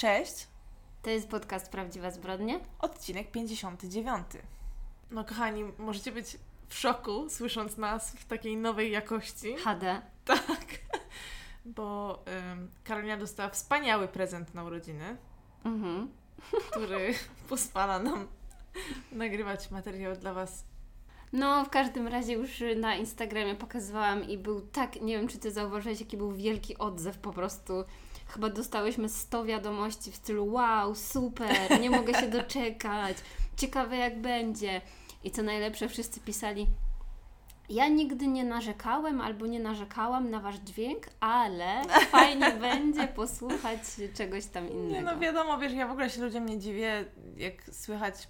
Cześć, To jest podcast Prawdziwa Zbrodnia. odcinek 59. No kochani, możecie być w szoku słysząc nas w takiej nowej jakości. HD. Tak, bo ym, Karolina dostała wspaniały prezent na urodziny, Mhm. który pozwala nam nagrywać materiał dla Was. No, w każdym razie już na Instagramie pokazywałam i był tak, nie wiem czy Ty zauważyłeś, jaki był wielki odzew po prostu. Chyba dostałyśmy 100 wiadomości w stylu wow, super, nie mogę się doczekać, ciekawe jak będzie. I co najlepsze, wszyscy pisali ja nigdy nie narzekałem albo nie narzekałam na Wasz dźwięk, ale fajnie będzie posłuchać czegoś tam innego. Nie no wiadomo, wiesz, ja w ogóle się ludziom nie dziwię, jak słychać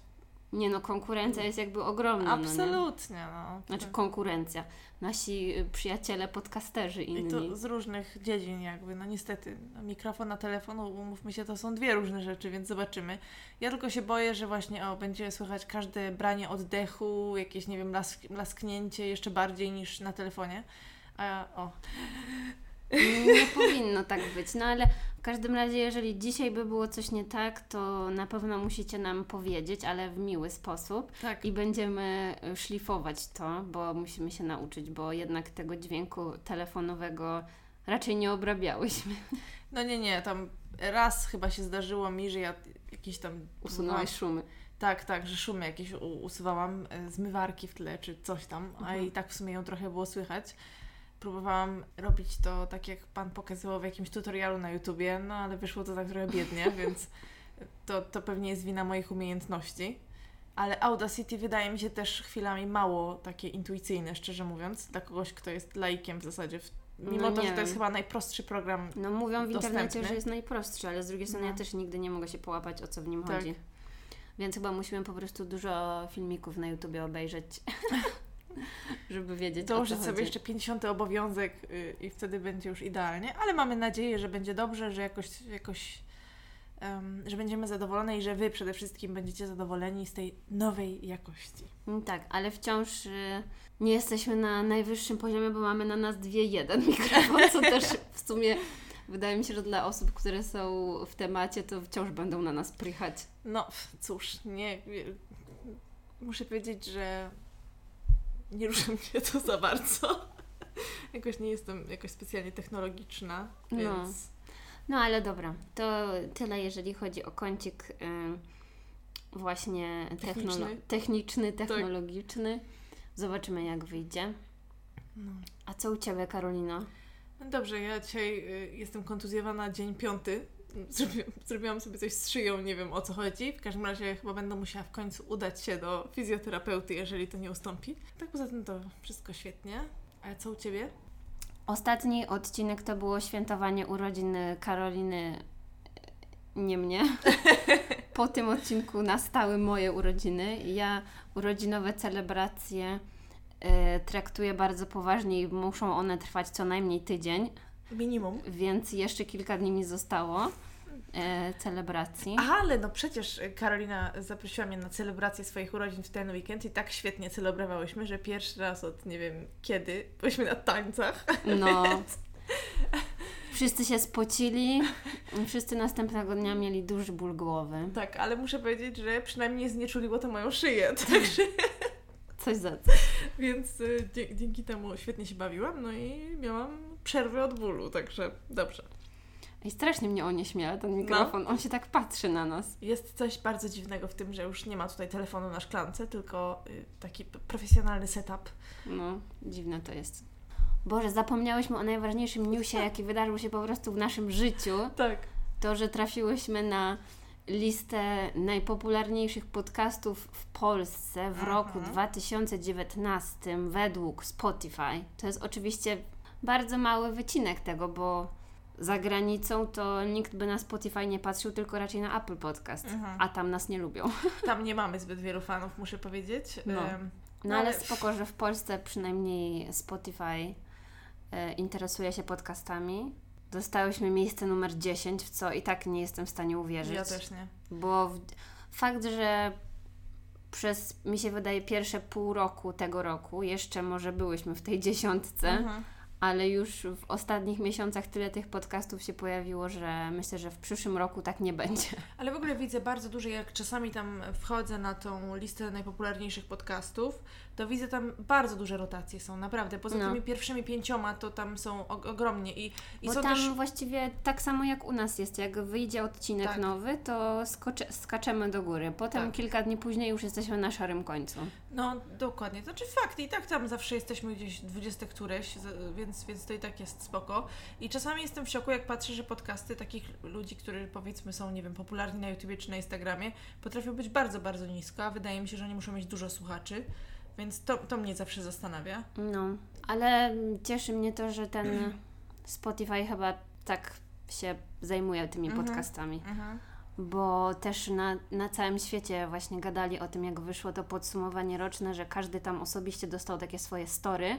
Nie no, konkurencja jest jakby ogromna. No, nie? absolutnie, no. Znaczy konkurencja. Nasi y, przyjaciele, podcasterzy I inni. to z różnych dziedzin jakby, no niestety, no, mikrofon na telefonu, umówmy się, to są dwie różne rzeczy, więc zobaczymy. Ja tylko się boję, że właśnie, o, będzie słychać każde branie oddechu, jakieś, nie wiem, lask lasknięcie jeszcze bardziej niż na telefonie. A, o, Nie powinno tak być. No ale w każdym razie, jeżeli dzisiaj by było coś nie tak, to na pewno musicie nam powiedzieć, ale w miły sposób. tak. I będziemy y, szlifować to, bo musimy się nauczyć, bo jednak tego dźwięku telefonowego raczej nie obrabiałyśmy. No nie, nie, tam raz chyba się zdarzyło mi, że ja jakieś tam... Usunęłaś szumy. Tak, tak, że szumy jakieś usuwałam, e, zmywarki w tle czy coś tam, a Mhm. i tak w sumie ją trochę było słychać. Próbowałam robić to tak, jak Pan pokazywał w jakimś tutorialu na YouTubie, no ale wyszło to tak trochę biednie, więc to, to pewnie jest wina moich umiejętności. Ale Audacity wydaje mi się też chwilami mało takie intuicyjne, szczerze mówiąc, dla kogoś, kto jest laikiem w zasadzie. W, mimo No to, że to jest chyba najprostszy program. No mówią w internecie, Dostępny. że jest najprostszy, ale z drugiej strony No. ja też nigdy nie mogę się połapać, o co w nim Tak. chodzi. Więc chyba musimy po prostu dużo filmików na YouTubie obejrzeć, żeby wiedzieć Dołożyć chodzi. sobie jeszcze 50 obowiązek y, i wtedy będzie już idealnie, ale mamy nadzieję, że będzie dobrze, że jakoś, jakoś em, że będziemy zadowolone i że Wy przede wszystkim będziecie zadowoleni z tej nowej jakości. Mm, Tak, ale wciąż y, nie jesteśmy na najwyższym poziomie, bo mamy na nas dwie jeden mikrofon, co też w sumie wydaje mi się, że dla osób, które są w temacie, to wciąż będą na nas prychać. No cóż, nie. Muszę powiedzieć, że nie ruszy mnie to za bardzo. Jakoś nie jestem jakoś specjalnie technologiczna, No. więc. No ale dobra, to tyle jeżeli chodzi o kącik y, właśnie technolo- Techniczny. techniczny, technologiczny. Zobaczymy jak wyjdzie. No. A co u Ciebie, Karolina? No Dobrze, ja dzisiaj y, jestem kontuzjowana dzień piąty. Zrobi, zrobiłam sobie coś z szyją, nie wiem o co chodzi. W każdym razie chyba będę musiała w końcu udać się do fizjoterapeuty, jeżeli to nie ustąpi. Tak poza tym to wszystko świetnie. A co u Ciebie? Ostatni odcinek to było świętowanie urodzin Karoliny, nie mnie. Po tym odcinku nastały moje urodziny. Ja urodzinowe celebracje e, traktuję bardzo poważnie i muszą one trwać co najmniej tydzień, Minimum. więc jeszcze kilka dni mi zostało e, celebracji. Ale no przecież y, Karolina zaprosiła mnie na celebrację swoich urodzin w ten weekend i tak świetnie celebrowałyśmy, że pierwszy raz od nie wiem kiedy byliśmy na tańcach. No. Wszyscy się spocili, wszyscy następnego dnia mieli duży ból głowy. Tak, ale muszę powiedzieć, że przynajmniej znieczuliło to moją szyję, także Coś za co. Więc dzie- dzięki temu świetnie się bawiłam, no i miałam przerwę od bólu, także dobrze. I strasznie mnie onieśmiela ten mikrofon. On się tak patrzy na nas. Jest coś bardzo dziwnego w tym, że już nie ma tutaj telefonu na szklance, tylko y, taki profesjonalny setup. No, dziwne to jest. Boże, zapomniałyśmy o najważniejszym newsie, jaki wydarzył się po prostu w naszym życiu. Tak. To, że trafiłyśmy na listę najpopularniejszych podcastów w Polsce w Mhm. roku 2019 według Spotify. To jest oczywiście bardzo mały wycinek tego, bo za granicą to nikt by na Spotify nie patrzył, tylko raczej na Apple Podcast, Mhm. a tam nas nie lubią. Tam nie mamy zbyt wielu fanów, muszę powiedzieć. No. Ym, No ale Ale- spoko, że w Polsce przynajmniej Spotify e, interesuje się podcastami. Dostałyśmy miejsce numer 10, w co i tak nie jestem w stanie uwierzyć. ja też nie. Bo w, fakt, że przez, mi się wydaje, pierwsze pół roku tego roku jeszcze może byłyśmy w tej dziesiątce, Mhm. Ale już w ostatnich miesiącach tyle tych podcastów się pojawiło, że myślę, że w przyszłym roku tak nie będzie. Ale w ogóle widzę bardzo dużo, jak czasami tam wchodzę na tą listę najpopularniejszych podcastów, to widzę tam bardzo duże rotacje są, naprawdę. Poza No. tymi pierwszymi pięcioma to tam są og- ogromnie i, i Bo są tam też... właściwie tak samo jak u nas jest, jak wyjdzie odcinek Tak. nowy, to skocze, skaczemy do góry. Potem Tak. kilka dni później już jesteśmy na szarym końcu. No, dokładnie. To znaczy fakt, i tak tam zawsze jesteśmy gdzieś 20 któreś, więc, więc to i tak jest spoko. I czasami jestem w szoku, jak patrzę, że podcasty takich ludzi, którzy powiedzmy są, nie wiem, popularni na YouTubie czy na Instagramie, potrafią być bardzo, bardzo nisko, a wydaje mi się, że oni muszą mieć dużo słuchaczy, więc to, to mnie zawsze zastanawia. No, ale cieszy mnie to, że ten Spotify chyba tak się zajmuje tymi Mhm. podcastami. Bo też na, na całym świecie właśnie gadali o tym, jak wyszło to podsumowanie roczne, że każdy tam osobiście dostał takie swoje story.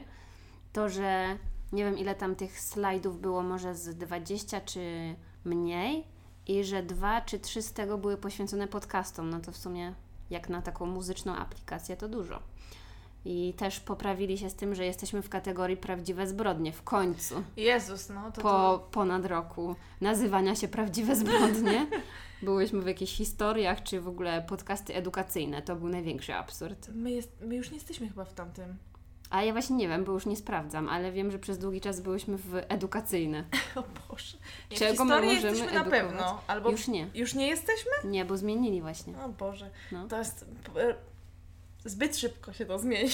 To, że nie wiem ile tam tych slajdów było, może z 20 czy mniej, i że dwa czy trzy z tego były poświęcone podcastom. No to w sumie jak na taką muzyczną aplikację to dużo. I też poprawili się z tym, że jesteśmy w kategorii prawdziwe zbrodnie w końcu Jezus, no to, po to ponad roku nazywania się prawdziwe zbrodnie. Byłyśmy w jakichś historiach, czy w ogóle podcasty edukacyjne. To był największy absurd. my, jest, my już nie jesteśmy chyba w tamtym. A ja właśnie nie wiem, bo już nie sprawdzam, ale wiem, że przez długi czas byłyśmy w edukacyjne. O Boże. Nie, Czego my możemy jesteśmy na pewno, albo Już nie. już nie jesteśmy? Nie, bo zmienili właśnie. O Boże, No. to jest... Zbyt szybko się to zmieni.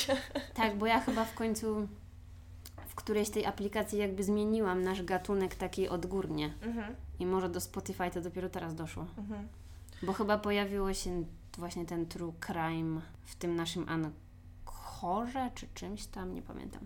Tak, bo ja chyba w końcu w którejś tej aplikacji jakby zmieniłam nasz gatunek taki odgórnie. Mhm, I może do Spotify to dopiero teraz doszło. mhm. Bo chyba pojawiło się właśnie ten true crime w tym naszym Anchorze czy czymś tam, nie pamiętam.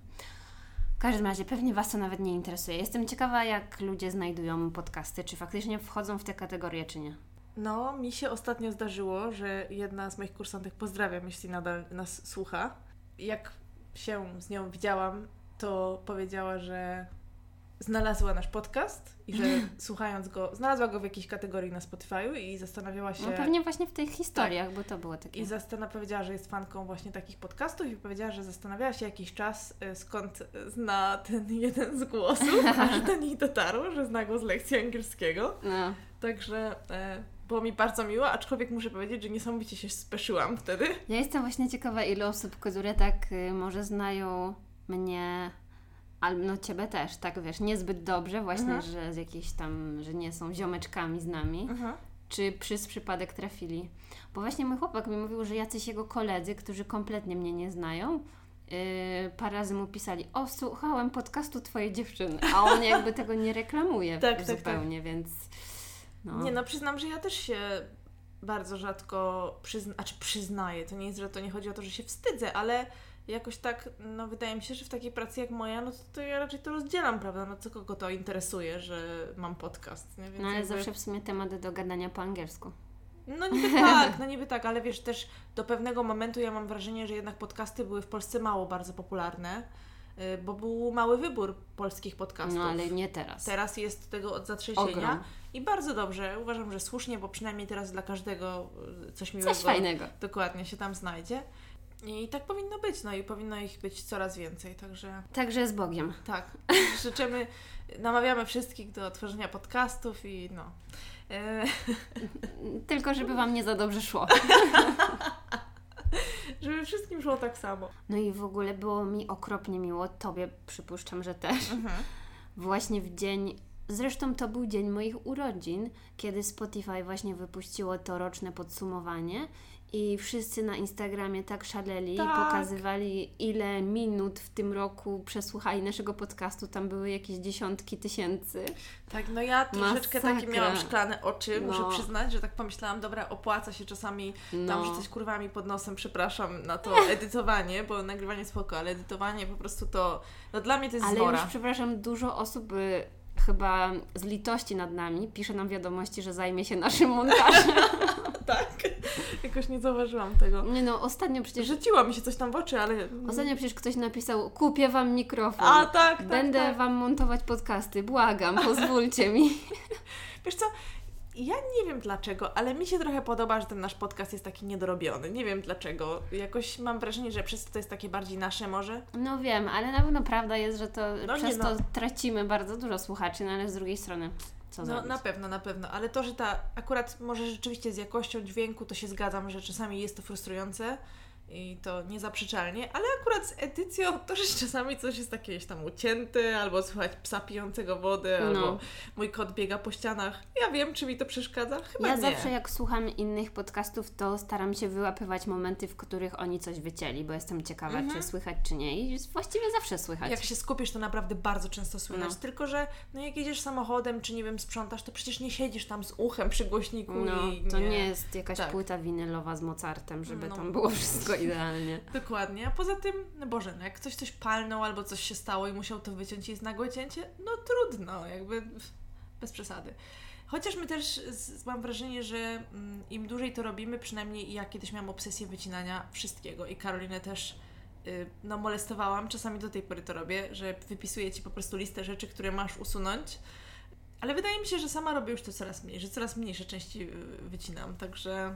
W każdym razie pewnie Was to nawet nie interesuje. Jestem ciekawa, jak ludzie znajdują podcasty, czy faktycznie wchodzą w te kategorie, czy nie. No, mi się ostatnio zdarzyło, że jedna z moich kursantek, pozdrawiam, jeśli nadal nas słucha, jak się z nią widziałam, to powiedziała, że znalazła nasz podcast i że słuchając go, znalazła go w jakiejś kategorii na Spotify'u i zastanawiała się... No pewnie właśnie w tych historiach, bo to było takie. I zastanawia, powiedziała, że jest fanką właśnie takich podcastów i powiedziała, że zastanawiała się jakiś czas, e, skąd zna ten jeden z głosów, aż do nich dotarło, że zna go z lekcji angielskiego. No. Także e, było mi bardzo miło, aczkolwiek muszę powiedzieć, że niesamowicie się speszyłam wtedy. Ja jestem właśnie ciekawa, ile osób, które tak y, może znają mnie, albo no Ciebie też, tak wiesz, niezbyt dobrze, właśnie, Mhm. że z jakiejś tam, że nie są ziomeczkami z nami. czy przez przypadek trafili. Bo właśnie mój chłopak mi mówił, że jacyś jego koledzy, którzy kompletnie mnie nie znają, yy, parę razy mu pisali, o słuchałem podcastu Twojej dziewczyny, a on jakby tego nie reklamuje Tak, tak, zupełnie, więc no. Nie no, przyznam, że ja też się bardzo rzadko przyzna, znaczy przyznaję, to nie jest, że to nie chodzi o to, że się wstydzę, ale jakoś tak, no wydaje mi się, że w takiej pracy jak moja, no to, to ja raczej to rozdzielam, prawda, no co kogo to interesuje, że mam podcast, nie? Więc no ale jakby- zawsze w sumie temat do gadania po angielsku. No niby tak, no niby tak, ale wiesz, też do pewnego momentu ja mam wrażenie, że jednak podcasty były w Polsce mało bardzo popularne, bo był mały wybór polskich podcastów. No ale nie teraz. Teraz jest tego od zatrzęsienia Ogrom. i bardzo dobrze. Uważam, że słusznie, bo przynajmniej teraz dla każdego y, coś miłego Coś fajnego. dokładnie się tam znajdzie. I tak powinno być, no i powinno ich być coraz więcej, także Także z Bogiem. tak. Życzymy, namawiamy wszystkich do tworzenia podcastów i no. E, Tylko żeby Wam nie za dobrze szło. żeby wszystkim szło tak samo. No i w ogóle było mi okropnie miło, Tobie przypuszczam, że też. Właśnie w dzień, zresztą to był dzień moich urodzin, kiedy Spotify właśnie wypuściło to roczne podsumowanie i wszyscy na Instagramie tak szaleli, Tak. pokazywali ile minut w tym roku przesłuchali naszego podcastu, tam były jakieś dziesiątki tysięcy. Tak, no ja troszeczkę takie Masakra. miałam szklane oczy, muszę No. przyznać, że tak pomyślałam, dobra, opłaca się czasami tam No. rzucać kurwami pod nosem, przepraszam na to edytowanie, bo nagrywanie spoko, ale edytowanie po prostu to, no dla mnie to jest Ale zmora. już, przepraszam, dużo osób y, chyba z litości nad nami pisze nam wiadomości, że zajmie się naszym montażem. tak, jakoś nie zauważyłam tego. Nie no, ostatnio przecież Rzuciło mi się coś tam w oczy, ale... Ostatnio przecież ktoś napisał, kupię wam mikrofon. A, tak, tak, Będę tak. wam montować podcasty, błagam, pozwólcie mi. Wiesz co, ja nie wiem dlaczego, ale mi się trochę podoba, że ten nasz podcast jest taki niedorobiony. Nie wiem dlaczego. Jakoś mam wrażenie, że przez to jest takie bardziej nasze może. No wiem, ale na pewno prawda jest, że to No nie, przez no. to tracimy bardzo dużo słuchaczy, no ale z drugiej strony, co No zrobić? na pewno, na pewno. Ale to, że ta akurat może rzeczywiście z jakością dźwięku, to się zgadzam, że czasami jest to frustrujące. I to niezaprzeczalnie, ale akurat z edycją to, że czasami coś jest takie gdzieś tam ucięte, albo słychać psa pijącego wodę, No. albo mój kot biega po ścianach. Ja wiem, czy mi to przeszkadza? Chyba Ja nie. zawsze jak słucham innych podcastów, to staram się wyłapywać momenty, w których oni coś wycięli, bo jestem ciekawa, Mhm. czy słychać, czy nie. I właściwie zawsze słychać. Jak się skupisz, to naprawdę bardzo często słychać. No. Tylko, że no jak jedziesz samochodem, czy nie wiem, sprzątasz, to przecież nie siedzisz tam z uchem przy głośniku No, i to nie jest jakaś Tak. płyta winylowa z Mozartem, żeby No. tam było wszystko idealnie. Dokładnie, a poza tym, no Boże, no jak ktoś coś palnął albo coś się stało i musiał to wyciąć i jest nagłe cięcie, no trudno, jakby bez przesady. Chociaż my też mam wrażenie, że mm, im dłużej to robimy, przynajmniej ja kiedyś miałam obsesję wycinania wszystkiego i Karolinę też y, no, molestowałam, czasami do tej pory to robię, że wypisuję Ci po prostu listę rzeczy, które masz usunąć, ale wydaje mi się, że sama robię już to coraz mniej, że coraz mniejsze części y, wycinam, także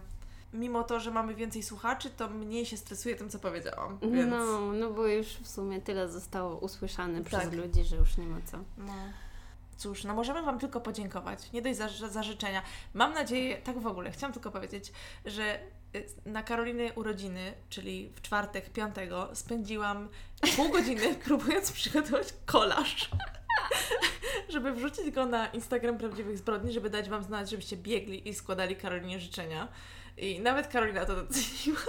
mimo to, że mamy więcej słuchaczy, to mniej się stresuję tym, co powiedziałam, więc... No, no bo już w sumie tyle zostało usłyszane przez Tak. ludzi, że już nie ma co. No. Cóż, no możemy Wam tylko podziękować. Nie dość za, za, za życzenia. Mam nadzieję, tak w ogóle, chciałam tylko powiedzieć, że y, na Karoliny urodziny, czyli w czwartek, piątego, spędziłam pół godziny próbując przygotować kolaż. żeby wrzucić go na Instagram Prawdziwych Zbrodni, żeby dać Wam znać, żebyście biegli i składali Karolinie życzenia. I nawet Karolina to doceniła.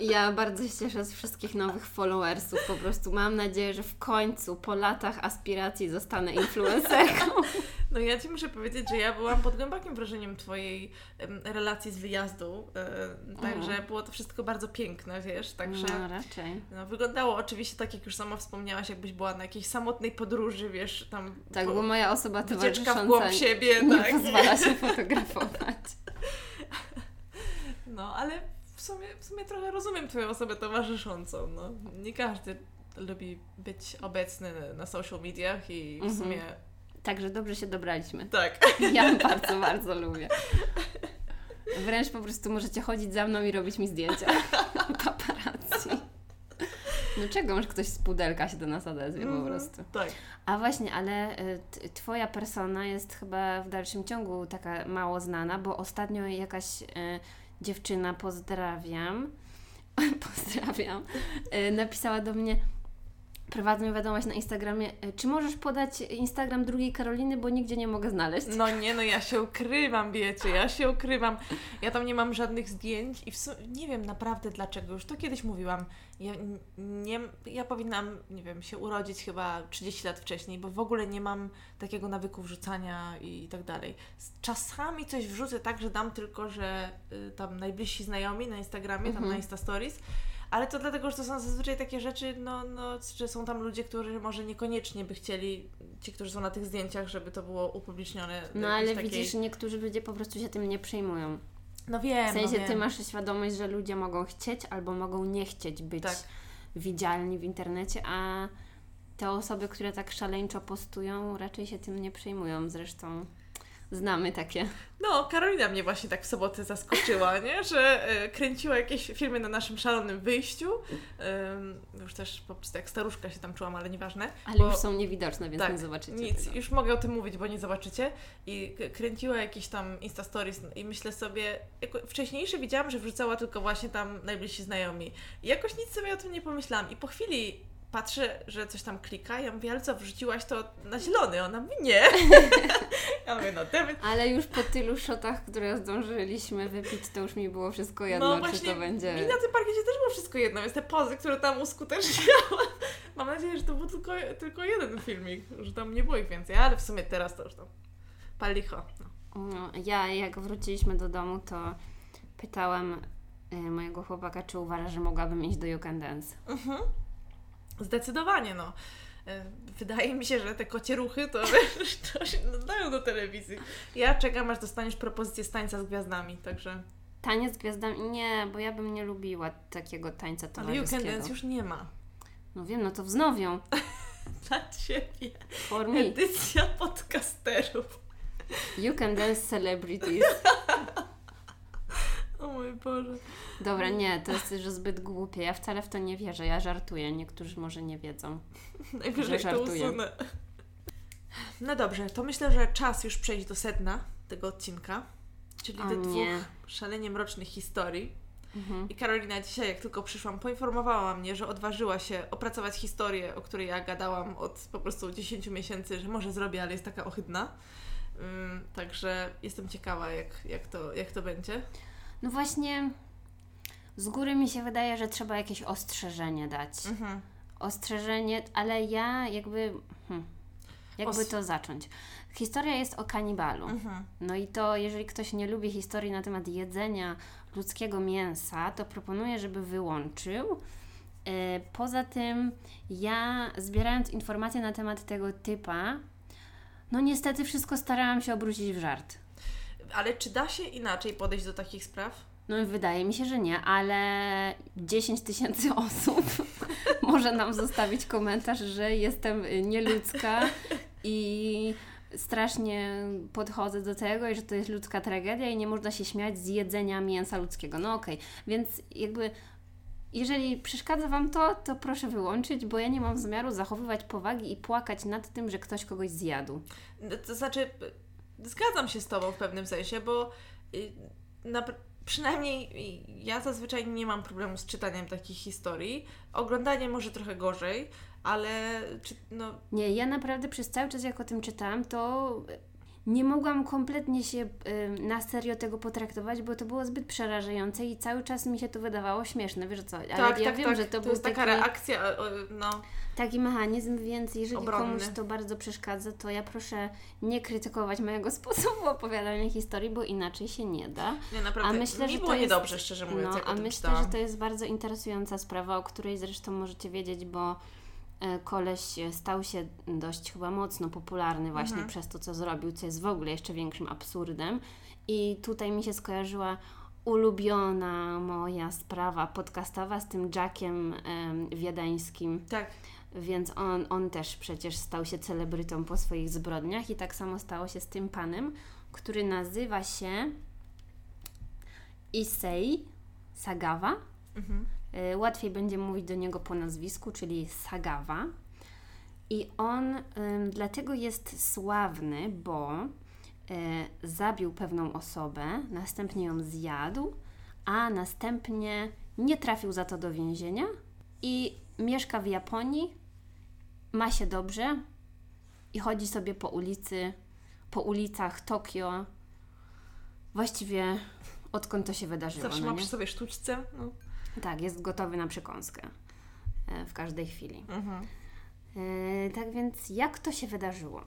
Ja bardzo się cieszę z wszystkich nowych followersów. Po prostu mam nadzieję, że w końcu po latach aspiracji zostanę influencerką. No ja Ci muszę powiedzieć, że ja byłam pod głębokim wrażeniem Twojej em, relacji z wyjazdu, e, także było to wszystko bardzo piękne, wiesz, także No raczej. no, wyglądało oczywiście tak, jak już sama wspomniałaś, jakbyś była na jakiejś samotnej podróży, wiesz, tam Tak, po- bo moja osoba towarzysząca w głąb siebie, nie tak. pozwala się fotografować. No, ale w sumie, w sumie trochę rozumiem Twoją osobę towarzyszącą, no. Nie każdy lubi być obecny na social mediach i w Mhm. sumie Także dobrze się dobraliśmy. tak. Ja bardzo, bardzo lubię. Wręcz po prostu możecie chodzić za mną i robić mi zdjęcia. Paparazzi. No czego, może ktoś z pudelka się do nas odezwie po Mhm, prostu. Tak. A właśnie, ale y, Twoja persona jest chyba w dalszym ciągu taka mało znana, bo ostatnio jakaś y, dziewczyna, pozdrawiam, pozdrawiam, y, napisała do mnie, prowadzę mi wiadomość na Instagramie, y, czy możesz podać Instagram drugiej Karoliny, bo nigdzie nie mogę znaleźć. No nie, no ja się ukrywam, wiecie, ja się ukrywam. Ja tam nie mam żadnych zdjęć i w sumie nie wiem naprawdę dlaczego, już to kiedyś mówiłam. Ja, nie, ja powinnam, nie wiem, się urodzić chyba 30 lat wcześniej, bo w ogóle nie mam takiego nawyku wrzucania i, tak dalej. Czasami coś wrzucę tak, że dam tylko, że y, tam najbliżsi znajomi na Instagramie, tam Mhm. na Insta Stories, ale to dlatego, że to są zazwyczaj takie rzeczy, no, no, że są tam ludzie, którzy może niekoniecznie by chcieli, ci, którzy są na tych zdjęciach, żeby to było upublicznione. No ale takiej... widzisz, niektórzy ludzie po prostu się tym nie przejmują. No wiem, W sensie no ty wiem. masz świadomość, że ludzie mogą chcieć albo mogą nie chcieć być Tak. widzialni w internecie, a te osoby, które tak szaleńczo postują, raczej się tym nie przejmują. Zresztą znamy takie. No, Karolina mnie właśnie tak w sobotę zaskoczyła, nie? Że e, kręciła jakieś filmy na naszym szalonym wyjściu. Już też po prostu jak staruszka się tam czułam, ale nieważne. Ale bo- już są niewidoczne, więc tak, nie zobaczycie Nic, tego. już mogę o tym mówić, bo nie zobaczycie. I kręciła jakieś tam Insta Stories i myślę sobie, jako wcześniejsze widziałam, że wrzucała tylko właśnie tam najbliżsi znajomi. I jakoś nic sobie o tym nie pomyślałam. I po chwili patrzę, że coś tam klika, ja mówię, ale co, wrzuciłaś to na zielony? Ona mówi, nie. ja mówię, no David, Ale już po tylu shotach, które zdążyliśmy wypić, to już mi było wszystko jedno, no czy właśnie, to będzie... mi na tym parkiecie też było wszystko jedno, więc te pozy, które tam uskuteczniałam, mam nadzieję, że to był tylko, tylko jeden filmik, że tam nie było ich więcej, ale w sumie teraz to już tam palicho. No. No, ja jak wróciliśmy do domu, to pytałam y, mojego chłopaka, czy uważa, że mogłabym iść do You Can Dance. Mhm. Zdecydowanie, no. E, Wydaje mi się, że te kocie ruchy to, to się nadają do telewizji. Ja czekam, aż dostaniesz propozycję z tańca z gwiazdami, także... Taniec z gwiazdami? Nie, bo ja bym nie lubiła takiego tańca Ale You Can towarzyskiego. Dance już nie ma. No wiem, no to wznowią. Dla Ciebie For me. edycja podcasterów. You can dance celebrities. O mój Boże. Dobra, nie, to jest już zbyt głupie. Ja wcale w to nie wierzę. Ja żartuję. Niektórzy może nie wiedzą. Najwyżej Że to żartuję. usunę. No dobrze, to myślę, że czas już przejść do sedna tego odcinka, czyli do dwóch szalenie mrocznych historii. Mhm. I Karolina dzisiaj, jak tylko przyszłam, poinformowała mnie, że odważyła się opracować historię, o której ja gadałam od po prostu 10 miesięcy, że może zrobię, ale jest taka ohydna. Ym, także jestem ciekawa, jak, jak, to, jak to będzie. No właśnie, z góry mi się wydaje, że trzeba jakieś ostrzeżenie dać. Mhm. Ostrzeżenie, ale ja jakby. Hmm, jakby Os- to zacząć. Historia jest o kanibalu. Mhm. No i to, jeżeli ktoś nie lubi historii na temat jedzenia ludzkiego mięsa, to proponuję, żeby wyłączył. E, Poza tym, ja zbierając informacje na temat tego typa, no niestety wszystko starałam się obrócić w żart. Ale czy da się inaczej podejść do takich spraw? No wydaje mi się, że nie, ale 10 tysięcy osób może nam zostawić komentarz, że jestem nieludzka i strasznie podchodzę do tego i że to jest ludzka tragedia i nie można się śmiać z jedzenia mięsa ludzkiego. No okej, więc jakby jeżeli przeszkadza Wam to, to proszę wyłączyć, bo ja nie mam zamiaru zachowywać powagi i płakać nad tym, że ktoś kogoś zjadł. No, To znaczy, zgadzam się z Tobą w pewnym sensie, bo y, napr- przynajmniej ja zazwyczaj nie mam problemu z czytaniem takich historii. Oglądanie może trochę gorzej, ale czy, no, Nie, ja naprawdę przez cały czas, jak o tym czytałam, to nie mogłam kompletnie się na serio tego potraktować, bo to było zbyt przerażające i cały czas mi się to wydawało śmieszne, wiesz co? Ale tak, ja tak, wiem, tak, że to, to był jest taki, taka reakcja, no, taki mechanizm, więc jeżeli Obronny. komuś to bardzo przeszkadza, to ja proszę nie krytykować mojego sposobu opowiadania historii, bo inaczej się nie da. nie naprawdę, A myślę, mi że było niedobrze, szczerze mówiąc, No, jak a myślę, czytałam. że to jest bardzo interesująca sprawa, o której zresztą możecie wiedzieć, bo koleś e, stał się dość chyba mocno popularny właśnie Mhm. przez to, co zrobił, co jest w ogóle jeszcze większym absurdem. I tutaj mi się skojarzyła ulubiona moja sprawa podcastowa z tym Jackiem em, wiedeńskim, Tak, więc on, on też przecież stał się celebrytą po swoich zbrodniach i tak samo stało się z tym panem, który nazywa się Issei Sagawa. mhm. Y, Łatwiej będzie mówić do niego po nazwisku, czyli Sagawa. I on dlatego jest sławny, bo y, zabił pewną osobę, następnie ją zjadł, a następnie nie trafił za to do więzienia i mieszka w Japonii, ma się dobrze i chodzi sobie po ulicy, po ulicach Tokio. Właściwie odkąd to się wydarzyło. Zawsze no ma nie? przy sobie sztućce. No. Tak, jest gotowy na przekąskę e, w każdej chwili. Mhm. E, tak więc, jak to się wydarzyło?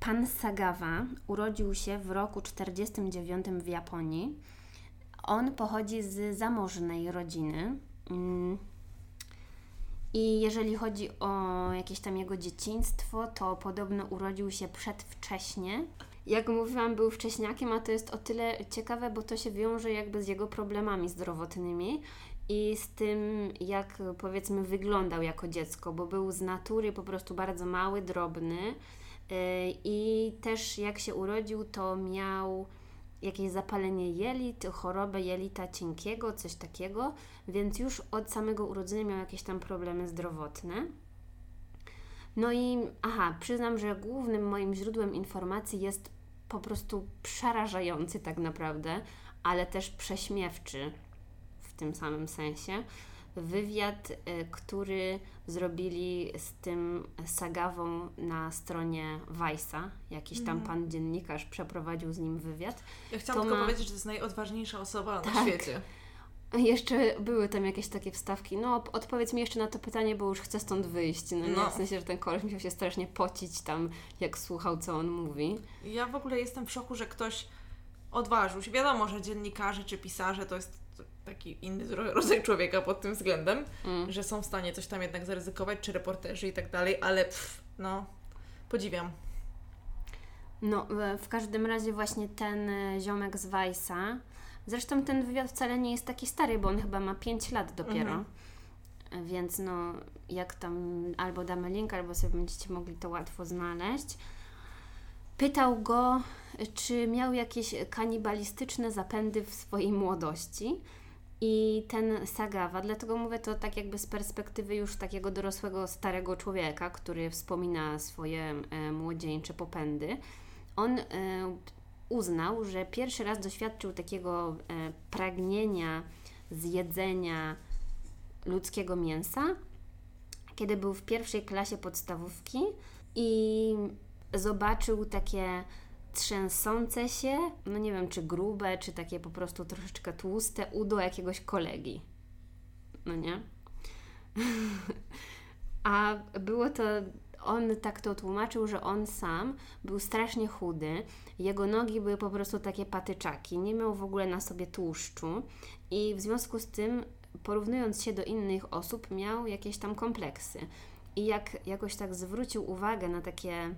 Pan Sagawa urodził się w roku 49 w Japonii. On pochodzi z zamożnej rodziny. Mm. I jeżeli chodzi o jakieś tam jego dzieciństwo, to podobno urodził się przedwcześnie. Jak mówiłam, był wcześniakiem, a to jest o tyle ciekawe, bo to się wiąże jakby z jego problemami zdrowotnymi i z tym, jak powiedzmy wyglądał jako dziecko, bo był z natury po prostu bardzo mały, drobny yy, i też jak się urodził, to miał jakieś zapalenie jelit, chorobę jelita cienkiego, coś takiego, więc już od samego urodzenia miał jakieś tam problemy zdrowotne. No i aha, przyznam, że głównym moim źródłem informacji jest po prostu przerażający tak naprawdę, ale też prześmiewczy tym samym sensie. Wywiad, y, który zrobili z tym Sagawą na stronie Vice'a. Jakiś tam Mhm. pan dziennikarz przeprowadził z nim wywiad. Ja chciałam To tylko ma- powiedzieć, że to jest najodważniejsza osoba na Tak. świecie. Jeszcze były tam jakieś takie wstawki. No, odpowiedz mi jeszcze na to pytanie, bo już chcę stąd wyjść. No? No. W sensie, że ten koleś musiał się strasznie pocić tam, jak słuchał, co on mówi. Ja w ogóle jestem w szoku, że ktoś odważył się. Wiadomo, że dziennikarze czy pisarze to jest taki inny ro- rodzaj człowieka pod tym względem, Mm. że są w stanie coś tam jednak zaryzykować, czy reporterzy i tak dalej, ale pff, no, podziwiam. No, w każdym razie właśnie ten e, ziomek z Weissa, zresztą ten wywiad wcale nie jest taki stary, bo on chyba ma 5 lat dopiero. Mhm. E, Więc no, jak tam albo damy link, albo sobie będziecie mogli to łatwo znaleźć. pytał go, czy miał jakieś kanibalistyczne zapędy w swojej młodości. I ten Sagawa, dlatego mówię to tak jakby z perspektywy już takiego dorosłego, starego człowieka, który wspomina swoje e, młodzieńcze popędy, on e, uznał, że pierwszy raz doświadczył takiego e, pragnienia zjedzenia ludzkiego mięsa, kiedy był w pierwszej klasie podstawówki i zobaczył takie trzęsące się, no nie wiem, czy grube, czy takie po prostu troszeczkę tłuste udo jakiegoś kolegi. No nie? A było to, on tak to tłumaczył, że on sam był strasznie chudy, jego nogi były po prostu takie patyczaki, nie miał w ogóle na sobie tłuszczu i w związku z tym, porównując się do innych osób, miał jakieś tam kompleksy. I jak jakoś tak zwrócił uwagę na takie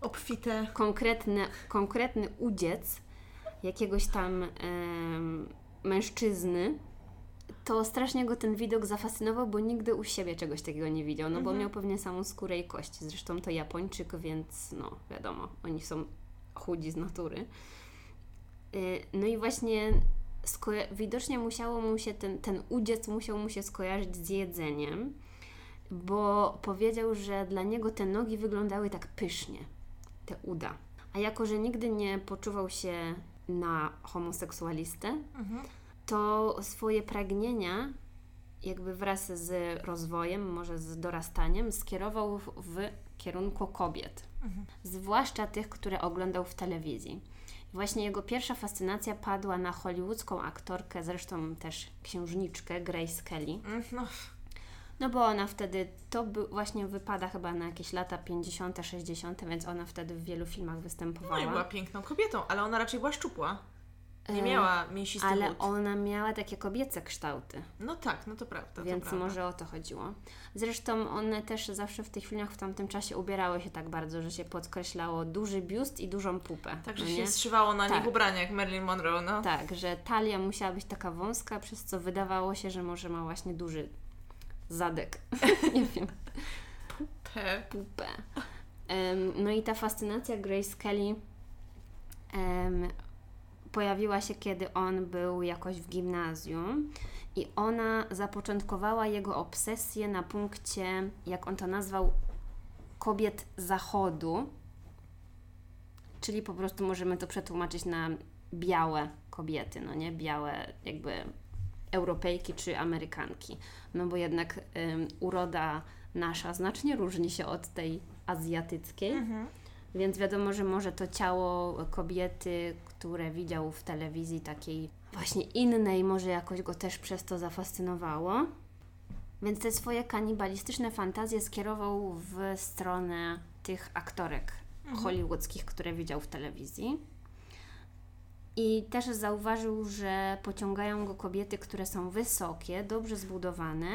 obfite. Konkretny, konkretny udziec jakiegoś tam e, mężczyzny, to strasznie go ten widok zafascynował, bo nigdy u siebie czegoś takiego nie widział, no bo mhm. miał pewnie samą skórę i kości. Zresztą to Japończyk, więc no wiadomo, oni są chudzi z natury. E, no i właśnie widocznie musiało mu się ten, ten udziec musiał mu się skojarzyć z jedzeniem, bo powiedział, że dla niego te nogi wyglądały tak pysznie te uda. A jako, że nigdy nie poczuwał się na homoseksualistę, mhm. to swoje pragnienia, jakby wraz z rozwojem, może z dorastaniem, skierował w, kierunku kobiet. Mhm. Zwłaszcza tych, które oglądał w telewizji. Właśnie jego pierwsza fascynacja padła na hollywoodzką aktorkę, zresztą też księżniczkę Grace Kelly. Mm, no no bo ona wtedy, to by, właśnie wypada chyba na jakieś lata 50., 60., więc ona wtedy w wielu filmach występowała. No i była piękną kobietą, ale ona raczej była szczupła. Nie e, miała mięsisty Ale ona miała takie kobiece kształty. No tak, no to prawda. Więc to prawda. może o to chodziło. Zresztą one też zawsze w tych filmach w tamtym czasie ubierały się tak bardzo, że się podkreślało duży biust i dużą pupę. Także no się zszywało na tak. nich ubrania jak Marilyn Monroe, no. Tak, że talia musiała być taka wąska, przez co wydawało się, że może ma właśnie duży zadek. nie wiem. Pupę. Pupę. Um, no i ta fascynacja Grace Kelly um, pojawiła się, kiedy on był jakoś w gimnazjum i ona zapoczątkowała jego obsesję na punkcie, jak on to nazwał, kobiet zachodu, czyli po prostu możemy to przetłumaczyć na białe kobiety, no nie? Białe jakby Europejki czy Amerykanki. No bo jednak uroda nasza znacznie różni się od tej azjatyckiej. Mhm. Więc wiadomo, że może to ciało kobiety, które widział w telewizji takiej właśnie innej, może jakoś go też przez to zafascynowało. Więc te swoje kanibalistyczne fantazje skierował w stronę tych aktorek mhm. hollywoodzkich, które widział w telewizji. I też zauważył, że pociągają go kobiety, które są wysokie, dobrze zbudowane,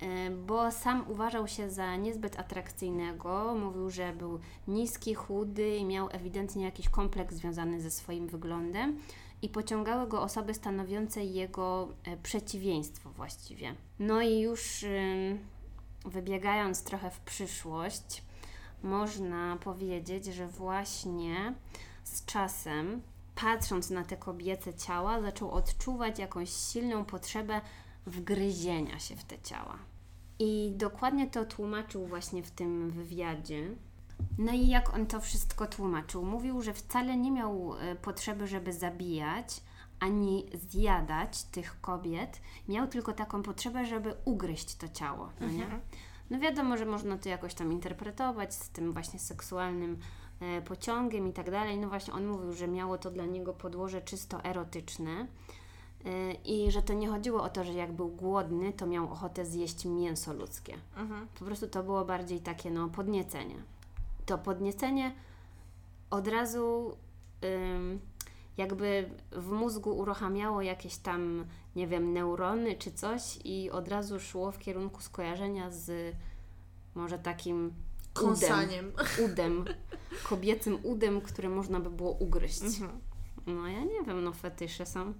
e, bo sam uważał się za niezbyt atrakcyjnego. Mówił, że był niski, chudy i miał ewidentnie jakiś kompleks związany ze swoim wyglądem. I pociągały go osoby stanowiące jego e, przeciwieństwo właściwie. No i już wybiegając trochę w przyszłość, można powiedzieć, że właśnie z czasem patrząc na te kobiece ciała, zaczął odczuwać jakąś silną potrzebę wgryzienia się w te ciała. I dokładnie to tłumaczył właśnie w tym wywiadzie. No i jak on to wszystko tłumaczył? Mówił, że wcale nie miał e, potrzeby, żeby zabijać ani zjadać tych kobiet. Miał tylko taką potrzebę, żeby ugryźć to ciało. No, nie? Mhm. no wiadomo, że można to jakoś tam interpretować z tym właśnie seksualnym pociągiem i tak dalej. No właśnie on mówił, że miało to dla niego podłoże czysto erotyczne e, i że to nie chodziło o to, że jak był głodny, to miał ochotę zjeść mięso ludzkie. Mhm. Po prostu to było bardziej takie no podniecenie. To podniecenie od razu jakby w mózgu uruchamiało jakieś tam, nie wiem, neurony czy coś i od razu szło w kierunku skojarzenia z może takim Kąsaniem. Udem, udem, kobiecym udem, które można by było ugryźć. Mhm. No ja nie wiem, no fetysze są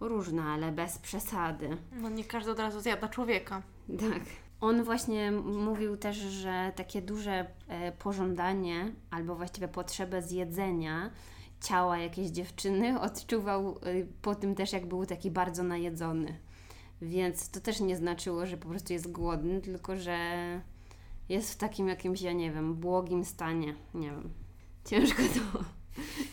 różne, ale bez przesady. No nie każdy od razu zjada człowieka. Tak. On właśnie mówił też, że takie duże e, pożądanie albo właściwie potrzebę zjedzenia ciała jakiejś dziewczyny odczuwał e, po tym też, jak był taki bardzo najedzony. Więc to też nie znaczyło, że po prostu jest głodny, tylko że jest w takim jakimś, ja nie wiem, błogim stanie. Nie wiem. Ciężko to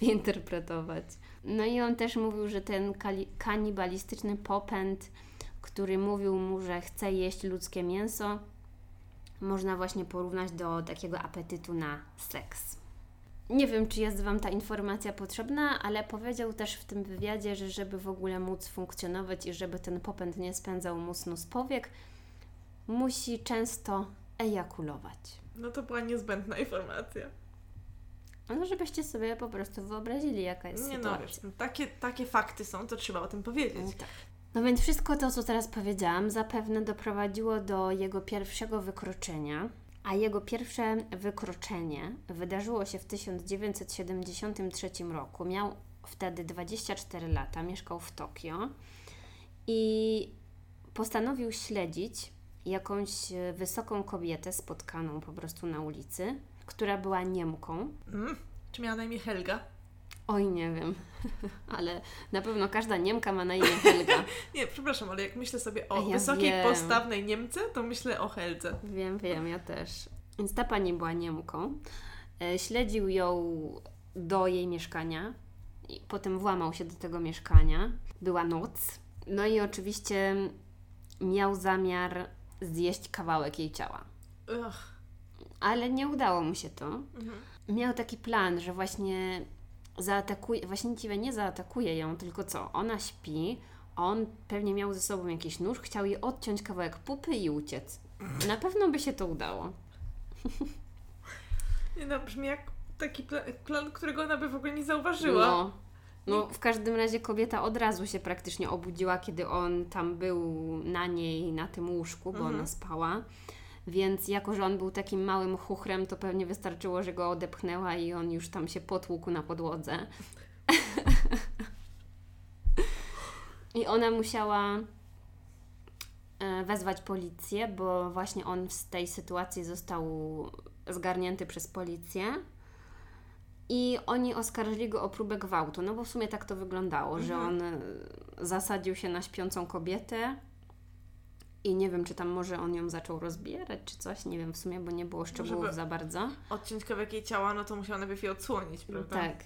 interpretować. No i on też mówił, że ten kanibalistyczny popęd, który mówił mu, że chce jeść ludzkie mięso, można właśnie porównać do takiego apetytu na seks. Nie wiem, czy jest Wam ta informacja potrzebna, ale powiedział też w tym wywiadzie, że żeby w ogóle móc funkcjonować i żeby ten popęd nie spędzał mu snu z powiek, musi często ejakulować. No to była niezbędna informacja. No, żebyście sobie po prostu wyobrazili, jaka jest nie sytuacja. No, wiesz, no, takie, takie fakty są, to trzeba o tym powiedzieć. No, tak. no więc wszystko to, co teraz powiedziałam, zapewne doprowadziło do jego pierwszego wykroczenia. A jego pierwsze wykroczenie wydarzyło się w 1973 roku. Miał wtedy 24 lata, mieszkał w Tokio i postanowił śledzić jakąś wysoką kobietę spotkaną po prostu na ulicy, która była Niemką. Mm, czy miała na imię Helga? Oj, nie wiem, ale na pewno każda Niemka ma na imię Helga. nie, przepraszam, ale jak myślę sobie o ja wysokiej, wiem. postawnej Niemce, to myślę o Heldze. Wiem, wiem, ja też. Więc ta pani była Niemką. E, śledził ją do jej mieszkania. I potem włamał się do tego mieszkania. Była noc. No i oczywiście miał zamiar zjeść kawałek jej ciała. Ugh. Ale nie udało mu się to. Mhm. Miał taki plan, że właśnie zaatakuje, właściwie nie zaatakuje ją, tylko co? Ona śpi, on pewnie miał ze sobą jakiś nóż, chciał jej odciąć kawałek pupy i uciec. Na pewno by się to udało. Nie no, brzmi jak taki plan, plan, którego ona by w ogóle nie zauważyła. No. No, w każdym razie kobieta od razu się praktycznie obudziła, kiedy on tam był na niej, na tym łóżku, bo mhm. ona spała. Więc jako, że on był takim małym chuchrem, to pewnie wystarczyło, że go odepchnęła i on już tam się potłukł na podłodze. I ona musiała e, wezwać policję, bo właśnie on z tej sytuacji został zgarnięty przez policję. I oni oskarżyli go o próbę gwałtu, no bo w sumie tak to wyglądało, mhm. że on e, zasadził się na śpiącą kobietę, i nie wiem, czy tam może on ją zaczął rozbierać, czy coś, nie wiem w sumie, bo nie było szczegółów Żeby za bardzo. Odciąć kawałek jej ciała, no to musiał najpierw je odsłonić, prawda? Tak.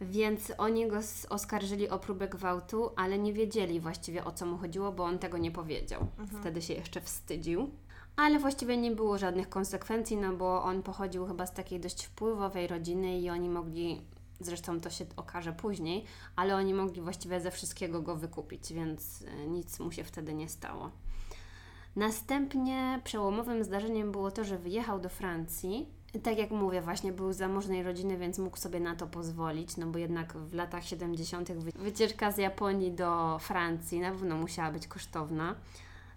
Więc oni go oskarżyli o próbę gwałtu, ale nie wiedzieli właściwie o co mu chodziło, bo on tego nie powiedział. Mhm. Wtedy się jeszcze wstydził. Ale właściwie nie było żadnych konsekwencji, no bo on pochodził chyba z takiej dość wpływowej rodziny i oni mogli, zresztą to się okaże później, ale oni mogli właściwie ze wszystkiego go wykupić, więc e, nic mu się wtedy nie stało. Następnie przełomowym zdarzeniem było to, że wyjechał do Francji. Tak jak mówię, właśnie był z zamożnej rodziny, więc mógł sobie na to pozwolić, no bo jednak w latach 70. wycieczka z Japonii do Francji na pewno musiała być kosztowna.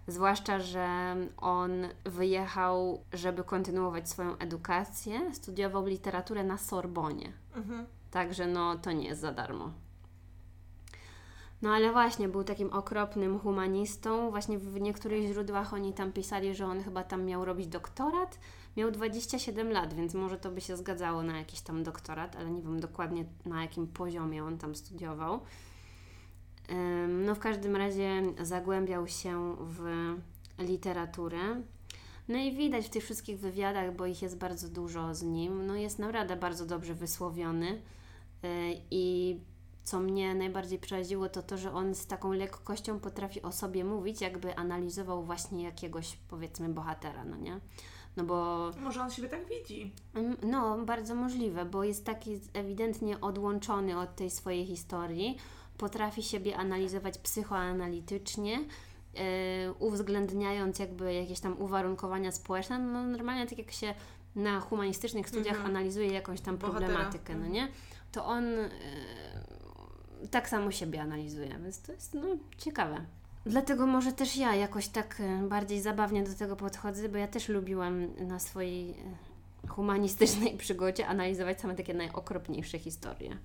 Zwłaszcza, że on wyjechał, żeby kontynuować swoją edukację, studiował literaturę na Sorbonie. Mhm. Także no to nie jest za darmo. No ale właśnie, był takim okropnym humanistą. Właśnie w niektórych źródłach oni tam pisali, że on chyba tam miał robić doktorat. Miał 27 lat, więc może to by się zgadzało na jakiś tam doktorat, ale nie wiem dokładnie na jakim poziomie on tam studiował. No w każdym razie zagłębiał się w literaturę. No i widać w tych wszystkich wywiadach, bo ich jest bardzo dużo z nim, no jest naprawdę bardzo dobrze wysłowiony y, i co mnie najbardziej przeraziło, to to, że on z taką lekkością potrafi o sobie mówić, jakby analizował właśnie jakiegoś, powiedzmy, bohatera, no nie? No bo... Może on siebie tak widzi. Mm, no, bardzo możliwe, bo jest taki ewidentnie odłączony od tej swojej historii, potrafi siebie analizować psychoanalitycznie, yy, uwzględniając jakby jakieś tam uwarunkowania społeczne. No normalnie tak jak się na humanistycznych studiach mhm. analizuje jakąś tam Bohatera. problematykę, no mhm. nie? To on... Yy, tak samo siebie analizuje, więc to jest no, ciekawe. Dlatego może też ja jakoś tak e, bardziej zabawnie do tego podchodzę, bo ja też lubiłam na swojej humanistycznej przygodzie analizować same takie najokropniejsze historie.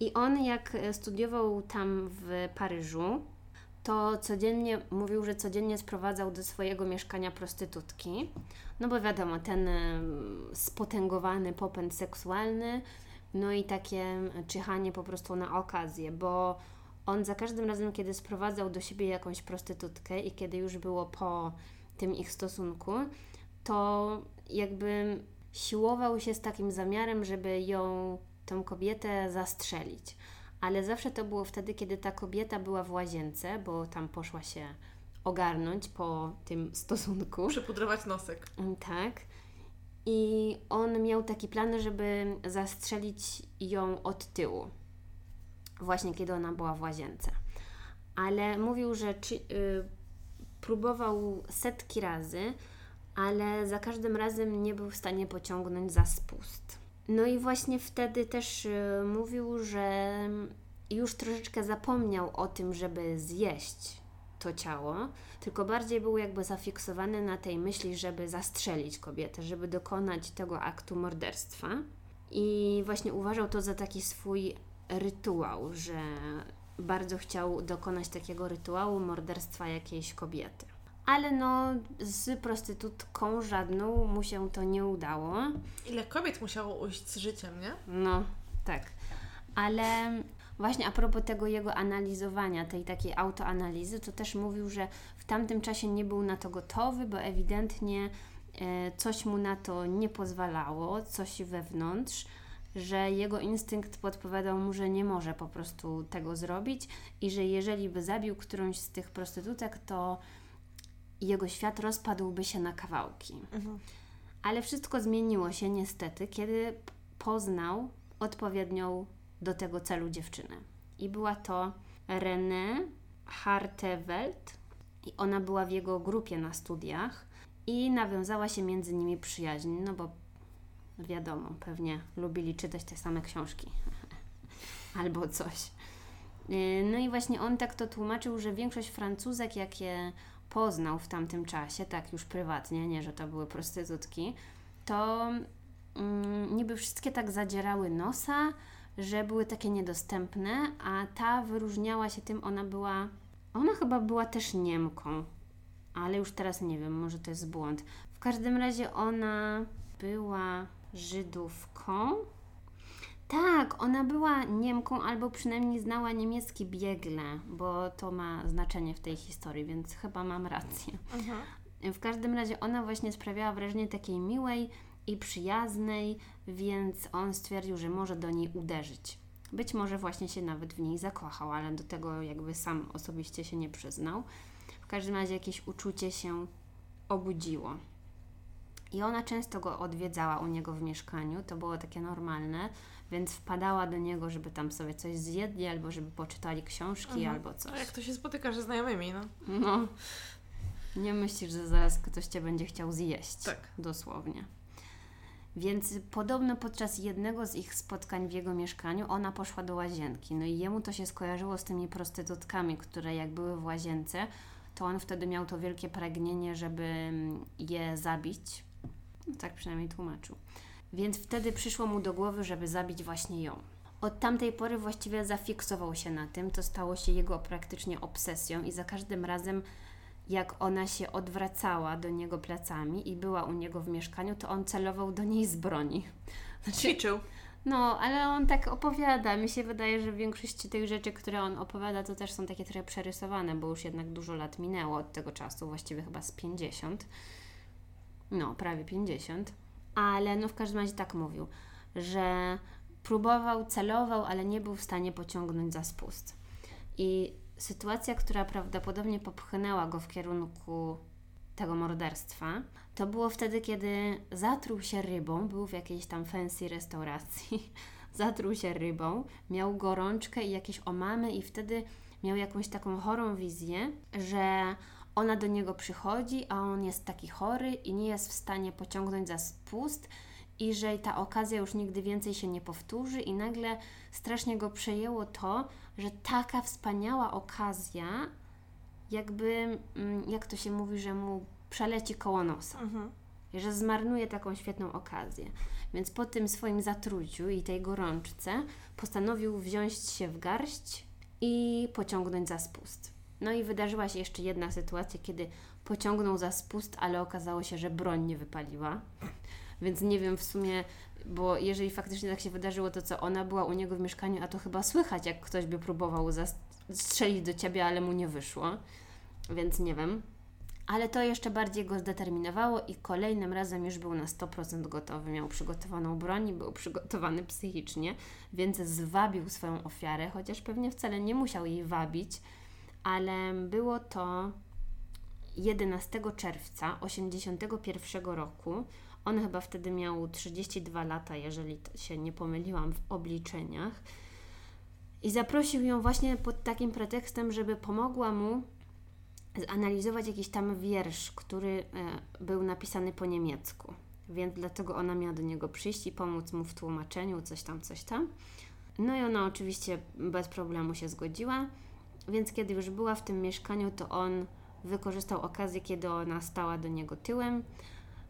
I on, jak e, studiował tam w Paryżu, to codziennie mówił, że codziennie sprowadzał do swojego mieszkania prostytutki. No bo wiadomo, ten em, spotęgowany popęd seksualny, no i takie czyhanie po prostu na okazję, bo on za każdym razem, kiedy sprowadzał do siebie jakąś prostytutkę i kiedy już było po tym ich stosunku, to jakby siłował się z takim zamiarem, żeby ją, tą kobietę zastrzelić. Ale zawsze to było wtedy, kiedy ta kobieta była w łazience, bo tam poszła się ogarnąć po tym stosunku. Przypudrować nosek. Mm, Tak. I on miał taki plan, żeby zastrzelić ją od tyłu. Właśnie kiedy ona była w łazience. Ale mówił, że czy, y, próbował setki razy, ale za każdym razem nie był w stanie pociągnąć za spust. No i właśnie wtedy też y, mówił, że już troszeczkę zapomniał o tym, żeby zjeść to ciało, tylko bardziej był jakby zafiksowany na tej myśli, żeby zastrzelić kobietę, żeby dokonać tego aktu morderstwa. I właśnie uważał to za taki swój rytuał, że bardzo chciał dokonać takiego rytuału morderstwa jakiejś kobiety. Ale no, z prostytutką żadną mu się to nie udało. Ile kobiet musiało ujść z życiem, nie? No, tak. Ale właśnie a propos tego jego analizowania, tej takiej autoanalizy, to też mówił, że w tamtym czasie nie był na to gotowy, bo ewidentnie e, coś mu na to nie pozwalało, coś wewnątrz, że jego instynkt podpowiadał mu, że nie może po prostu tego zrobić i że jeżeli by zabił którąś z tych prostytutek, to jego świat rozpadłby się na kawałki. Ale wszystko zmieniło się niestety, kiedy poznał odpowiednią do tego celu dziewczynę. I była to Renée Hartevelt. I ona była w jego grupie na studiach i nawiązała się między nimi przyjaźń, no bo wiadomo, pewnie lubili czytać te same książki albo coś. Yy, No i właśnie on tak to tłumaczył, że większość Francuzek, jakie poznał w tamtym czasie, tak już prywatnie, nie, że to były prostytutki, to mm, niby wszystkie tak zadzierały nosa, że były takie niedostępne, a ta wyróżniała się tym, ona była, ona chyba była też Niemką, ale już teraz nie wiem, może to jest błąd. W każdym razie ona była Żydówką. Tak, ona była Niemką, albo przynajmniej znała niemiecki biegle, bo to ma znaczenie w tej historii, więc chyba mam rację. W każdym razie ona właśnie sprawiała wrażenie takiej miłej i przyjaznej, więc on stwierdził, że może do niej uderzyć. Być może właśnie się nawet w niej zakochał, ale do tego jakby sam osobiście się nie przyznał. W każdym razie jakieś uczucie się obudziło. I ona często go odwiedzała u niego w mieszkaniu, to było takie normalne, więc wpadała do niego, żeby tam sobie coś zjedli, albo żeby poczytali książki, Mhm. albo coś. A jak to się spotyka ze znajomymi, no? No. Nie myślisz, że zaraz ktoś cię będzie chciał zjeść. Tak. Dosłownie. Więc podobno podczas jednego z ich spotkań w jego mieszkaniu ona poszła do łazienki. No i jemu to się skojarzyło z tymi prostytutkami, które jak były w łazience, to on wtedy miał to wielkie pragnienie, żeby mm, je zabić. Tak przynajmniej tłumaczył. Więc wtedy przyszło mu do głowy, żeby zabić właśnie ją. Od tamtej pory właściwie zafiksował się na tym, to stało się jego praktycznie obsesją i za każdym razem jak ona się odwracała do niego plecami i była u niego w mieszkaniu, to on celował do niej z broni. Znaczy, Ćwiczył. no, ale on tak opowiada. Mi się wydaje, że większość tych rzeczy, które on opowiada, to też są takie trochę przerysowane, bo już jednak dużo lat minęło od tego czasu, właściwie chyba z 50. No, prawie 50. Ale no w każdym razie tak mówił, że próbował, celował, ale nie był w stanie pociągnąć za spust. I sytuacja, która prawdopodobnie popchnęła go w kierunku tego morderstwa, to było wtedy, kiedy zatruł się rybą, był w jakiejś tam fancy restauracji, zatruł się rybą, miał gorączkę i jakieś omamy i wtedy miał jakąś taką chorą wizję, że ona do niego przychodzi, a on jest taki chory i nie jest w stanie pociągnąć za spust i że ta okazja już nigdy więcej się nie powtórzy i nagle strasznie go przejęło to, że taka wspaniała okazja jakby, mm, jak to się mówi, że mu przeleci koło nosa Mhm. że zmarnuje taką świetną okazję. Więc po tym swoim zatruciu i tej gorączce postanowił wziąć się w garść i pociągnąć za spust. No i wydarzyła się jeszcze jedna sytuacja, kiedy pociągnął za spust, ale okazało się, że broń nie wypaliła. Więc nie wiem w sumie, bo jeżeli faktycznie tak się wydarzyło, to co ona była u niego w mieszkaniu, a to chyba słychać, jak ktoś by próbował strzelić do ciebie, ale mu nie wyszło. Więc nie wiem. Ale to jeszcze bardziej go zdeterminowało i kolejnym razem już był na 100% gotowy. Miał przygotowaną broń i był przygotowany psychicznie, więc zwabił swoją ofiarę, chociaż pewnie wcale nie musiał jej wabić, ale było to 11 czerwca 1981 roku. On chyba wtedy miał 32 lata, jeżeli się nie pomyliłam w obliczeniach. I zaprosił ją właśnie pod takim pretekstem, żeby pomogła mu zanalizować jakiś tam wiersz, który e, był napisany po niemiecku. Więc dlatego ona miała do niego przyjść i pomóc mu w tłumaczeniu, coś tam, coś tam. No i ona oczywiście bez problemu się zgodziła. Więc kiedy już była w tym mieszkaniu, to on wykorzystał okazję, kiedy ona stała do niego tyłem,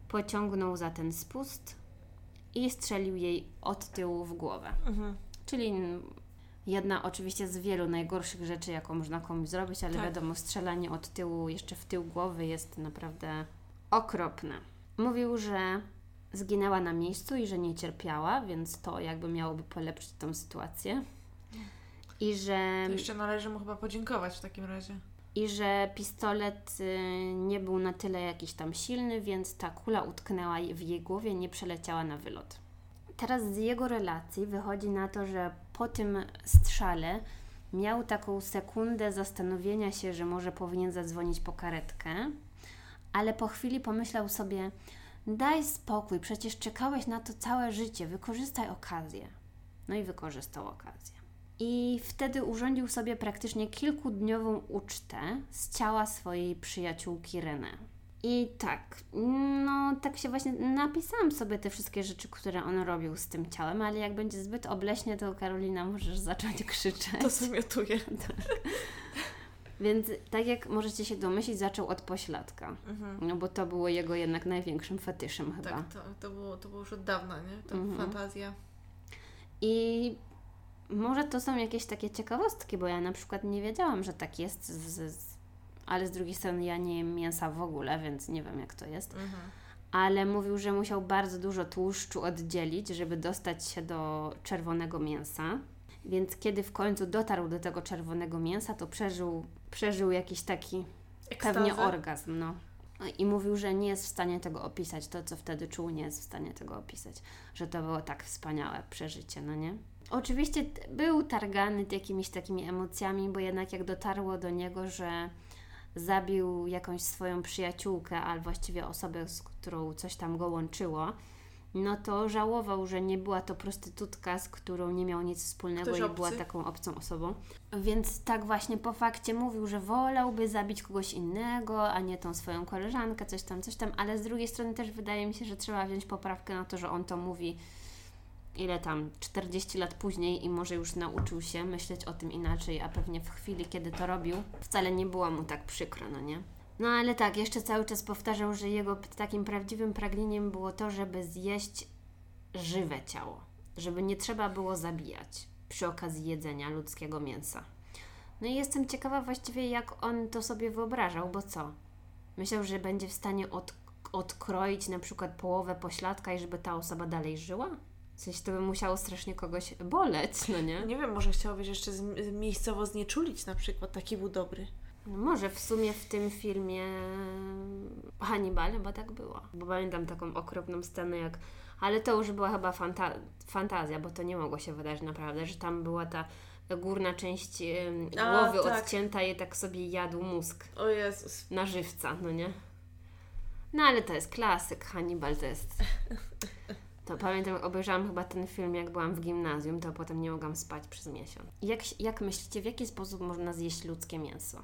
pociągnął za ten spust i strzelił jej od tyłu w głowę. Mhm. Czyli jedna oczywiście z wielu najgorszych rzeczy, jaką można komuś zrobić, ale tak. wiadomo, strzelanie od tyłu, jeszcze w tył głowy jest naprawdę okropne. Mówił, że zginęła na miejscu i że nie cierpiała, więc to jakby miałoby polepszyć tą sytuację. I że. To jeszcze należy mu chyba podziękować w takim razie. I że pistolet y, nie był na tyle jakiś tam silny, więc ta kula utknęła w jej głowie, nie przeleciała na wylot. Teraz z jego relacji wychodzi na to, że po tym strzale miał taką sekundę zastanowienia się, że może powinien zadzwonić po karetkę, ale po chwili pomyślał sobie: Daj spokój, przecież czekałeś na to całe życie, wykorzystaj okazję. No i wykorzystał okazję. I wtedy urządził sobie praktycznie kilkudniową ucztę z ciała swojej przyjaciółki René. I tak, no tak się właśnie napisałam sobie te wszystkie rzeczy, które on robił z tym ciałem, ale jak będzie zbyt obleśnie, to Karolina możesz zacząć krzyczeć. To zamiotuję. Tak. Więc tak jak możecie się domyślić, zaczął od pośladka. Mhm. No bo to było jego jednak największym fetyszem chyba. Tak, to, to, było, to było już od dawna, nie? To mhm. fantazja. I może to są jakieś takie ciekawostki, bo ja na przykład nie wiedziałam, że tak jest z, z ale z drugiej strony ja nie jem mięsa w ogóle, więc nie wiem jak to jest. Mhm. Ale mówił, że musiał bardzo dużo tłuszczu oddzielić, żeby dostać się do czerwonego mięsa. Więc kiedy w końcu dotarł do tego czerwonego mięsa, to przeżył, przeżył jakiś taki Ekstazy. pewnie orgazm. No. I mówił, że nie jest w stanie tego opisać. To, co wtedy czuł, nie jest w stanie tego opisać. Że to było tak wspaniałe przeżycie, no nie? Oczywiście był targany jakimiś takimi emocjami, bo jednak jak dotarło do niego, że zabił jakąś swoją przyjaciółkę, albo właściwie osobę, z którą coś tam go łączyło, no to żałował, że nie była to prostytutka, z którą nie miał nic wspólnego Ktoś i obcy. była taką obcą osobą. Więc tak właśnie po fakcie mówił, że wolałby zabić kogoś innego, a nie tą swoją koleżankę, coś tam, coś tam, ale z drugiej strony też wydaje mi się, że trzeba wziąć poprawkę na to, że on to mówi ile tam, 40 lat później i może już nauczył się myśleć o tym inaczej, a pewnie w chwili, kiedy to robił, wcale nie było mu tak przykro, no nie? No ale tak, jeszcze cały czas powtarzał, że jego takim prawdziwym pragnieniem było to, żeby zjeść żywe ciało, żeby nie trzeba było zabijać przy okazji jedzenia ludzkiego mięsa. No i jestem ciekawa właściwie, jak on to sobie wyobrażał, bo co? Myślał, że będzie w stanie od, odkroić na przykład połowę pośladka i żeby ta osoba dalej żyła? W sensie to by musiało strasznie kogoś boleć, no nie? Nie wiem, może chciałbyś jeszcze z, miejscowo znieczulić na przykład, taki był dobry. No może w sumie w tym filmie Hannibal chyba tak było. Bo pamiętam taką okropną scenę jak... Ale to już była chyba fanta fantazja, bo to nie mogło się wydarzyć naprawdę, że tam była ta górna część głowy A, tak. odcięta i tak sobie jadł mózg. O Jezus. Na żywca, no nie? No ale to jest klasyk. Hannibal to jest To pamiętam, obejrzałam chyba ten film, jak byłam w gimnazjum, to potem nie mogłam spać przez miesiąc. Jak, jak myślicie, w jaki sposób można zjeść ludzkie mięso?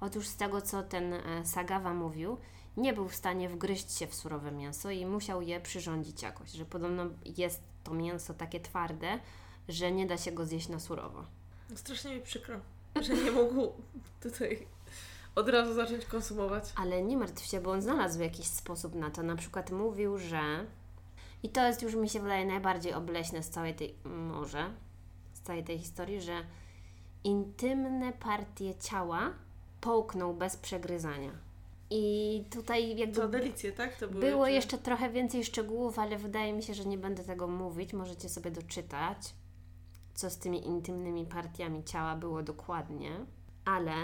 Otóż z tego, co ten e, Sagawa mówił, nie był w stanie wgryźć się w surowe mięso i musiał je przyrządzić jakoś, że podobno jest to mięso takie twarde, że nie da się go zjeść na surowo. No strasznie mi przykro, że nie mógł tutaj od razu zacząć konsumować. Ale nie martw się, bo on znalazł jakiś sposób na to. Na przykład mówił, że i to jest już mi się wydaje najbardziej obleśne z całej tej, może, z całej tej historii, że intymne partie ciała połknął bez przegryzania. I tutaj jakby To delicje, tak? To było czy- jeszcze trochę więcej szczegółów, ale wydaje mi się, że nie będę tego mówić. Możecie sobie doczytać, co z tymi intymnymi partiami ciała było dokładnie. Ale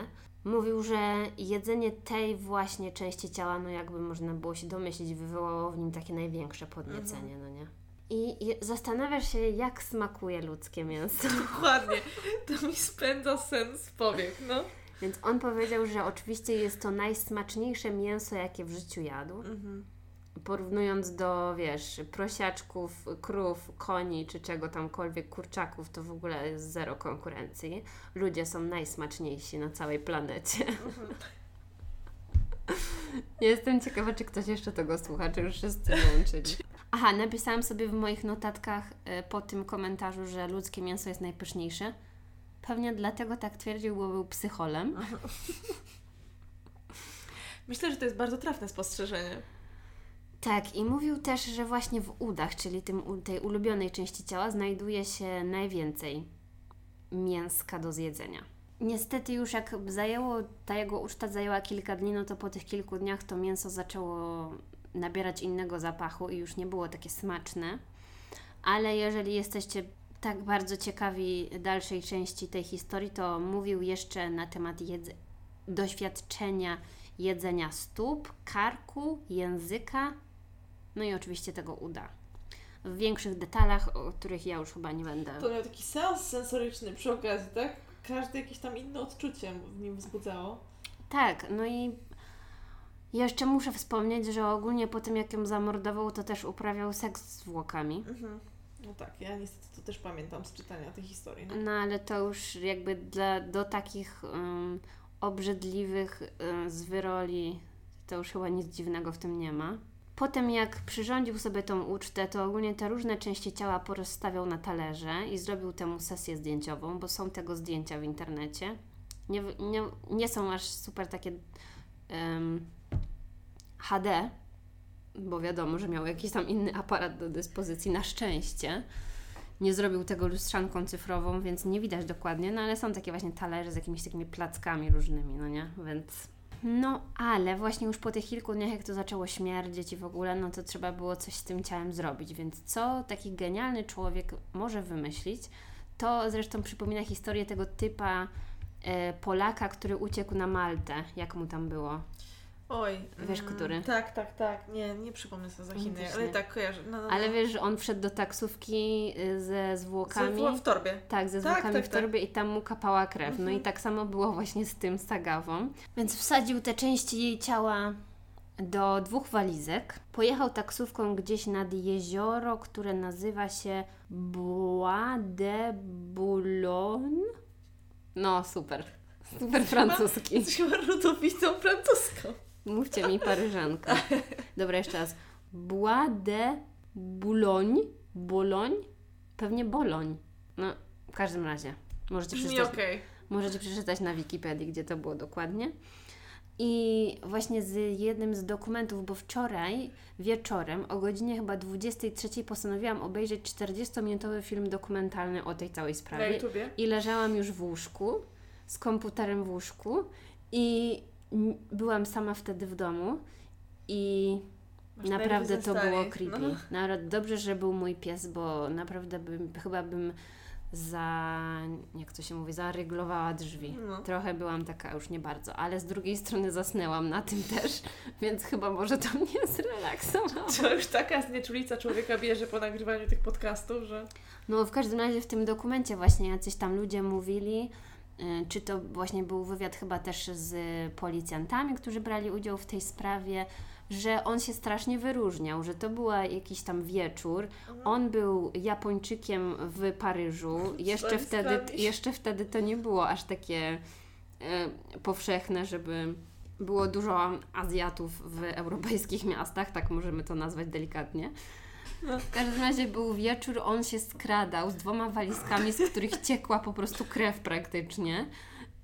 mówił, że jedzenie tej właśnie części ciała, no jakby można było się domyślić, wywołało w nim takie największe podniecenie, no nie? I zastanawiasz się, jak smakuje ludzkie mięso. Dokładnie. To mi spędza sen z powiek, no. Więc on powiedział, że oczywiście jest to najsmaczniejsze mięso, jakie w życiu jadł. Mhm. Porównując do, wiesz, prosiaczków, krów, koni czy czego tamkolwiek, kurczaków, to w ogóle jest zero konkurencji. Ludzie są najsmaczniejsi na całej planecie. Jestem ciekawa, czy ktoś jeszcze tego słucha, czy już wszyscy wyłączyli. Aha, napisałam sobie w moich notatkach e, po tym komentarzu, że ludzkie mięso jest najpyszniejsze. Pewnie dlatego tak twierdził, bo był psycholem. Myślę, że to jest bardzo trafne spostrzeżenie. Tak, i mówił też, że właśnie w udach, czyli tym, tej ulubionej części ciała, znajduje się najwięcej mięska do zjedzenia. Niestety już jak zajęło, ta jego uczta zajęła kilka dni, no to po tych kilku dniach to mięso zaczęło nabierać innego zapachu i już nie było takie smaczne. Ale jeżeli jesteście tak bardzo ciekawi dalszej części tej historii, to mówił jeszcze na temat doświadczenia jedzenia stóp, karku, języka, no i oczywiście tego uda. W większych detalach, o których ja już chyba nie będę. To miał taki seans sensoryczny przy okazji, tak? Każde jakieś tam inne odczucie w nim wzbudzało. Tak, no i jeszcze muszę wspomnieć, że ogólnie po tym jak ją zamordował, to też uprawiał seks z zwłokami. Mhm. No tak, ja niestety to też pamiętam z czytania tej historii. No. No ale to już jakby dla, do takich um, obrzydliwych um, zwyroli to już chyba nic dziwnego w tym nie ma. Potem jak przyrządził sobie tą ucztę, to ogólnie te różne części ciała porozstawiał na talerze i zrobił temu sesję zdjęciową, bo są tego zdjęcia w internecie. Nie, nie, nie są aż super takie em, HD, bo wiadomo, że miał jakiś tam inny aparat do dyspozycji, na szczęście nie zrobił tego lustrzanką cyfrową, więc nie widać dokładnie, no ale są takie właśnie talerze z jakimiś takimi plackami różnymi, no nie? Więc... No, ale właśnie już po tych kilku dniach, jak to zaczęło śmierdzieć i w ogóle, no to trzeba było coś z tym ciałem zrobić, więc co taki genialny człowiek może wymyślić, to zresztą przypomina historię tego typa e, Polaka, który uciekł na Maltę, jak mu tam było. Oj. Wiesz, mm, który? Tak, tak, tak. Nie, nie przypomnę sobie za Chiny, ale tak kojarzę. No, no, no. Ale wiesz, że on wszedł do taksówki y, ze zwłokami. Było w torbie. Tak, ze Tak, zwłokami tak, w tak. torbie i tam mu kapała krew. No i Mhm. tak samo było właśnie z tym sagawą. Więc wsadził te części jej ciała do dwóch walizek. Pojechał taksówką gdzieś nad jezioro, które nazywa się Bois de Boulogne. No, super. Super francuski. Jesteś chyba rodowitą francuską. Mówcie mi paryżanka. Dobra, jeszcze raz. Bois de Boulogne. Boulogne? Pewnie Boloń. No, w każdym razie. Możecie przeczytać, okej. możecie przeczytać na Wikipedii, gdzie to było dokładnie. I właśnie z jednym z dokumentów, bo wczoraj wieczorem o godzinie chyba 23 postanowiłam obejrzeć 40-minutowy film dokumentalny o tej całej sprawie. I leżałam już w łóżku, z komputerem w łóżku i byłam sama wtedy w domu i Masz naprawdę to ze było stali. creepy. No. Nawet dobrze, że był mój pies, bo naprawdę bym, chyba bym za, jak to się mówi, zaryglowała drzwi. No. Trochę byłam taka już nie bardzo, ale z drugiej strony zasnęłam na tym też, więc chyba może to mnie zrelaksowało. To już taka znieczulica człowieka bierze po nagrywaniu tych podcastów, że... No w każdym razie w tym dokumencie właśnie jacyś tam ludzie mówili, czy to właśnie był wywiad chyba też z policjantami, którzy brali udział w tej sprawie, że on się strasznie wyróżniał, że to był jakiś tam wieczór. On był Japończykiem w Paryżu. Jeszcze wtedy, jeszcze wtedy to nie było aż takie y, powszechne, żeby było dużo Azjatów w europejskich miastach, tak możemy to nazwać delikatnie. No. W każdym razie był wieczór, on się skradał z dwoma walizkami, z których ciekła po prostu krew praktycznie.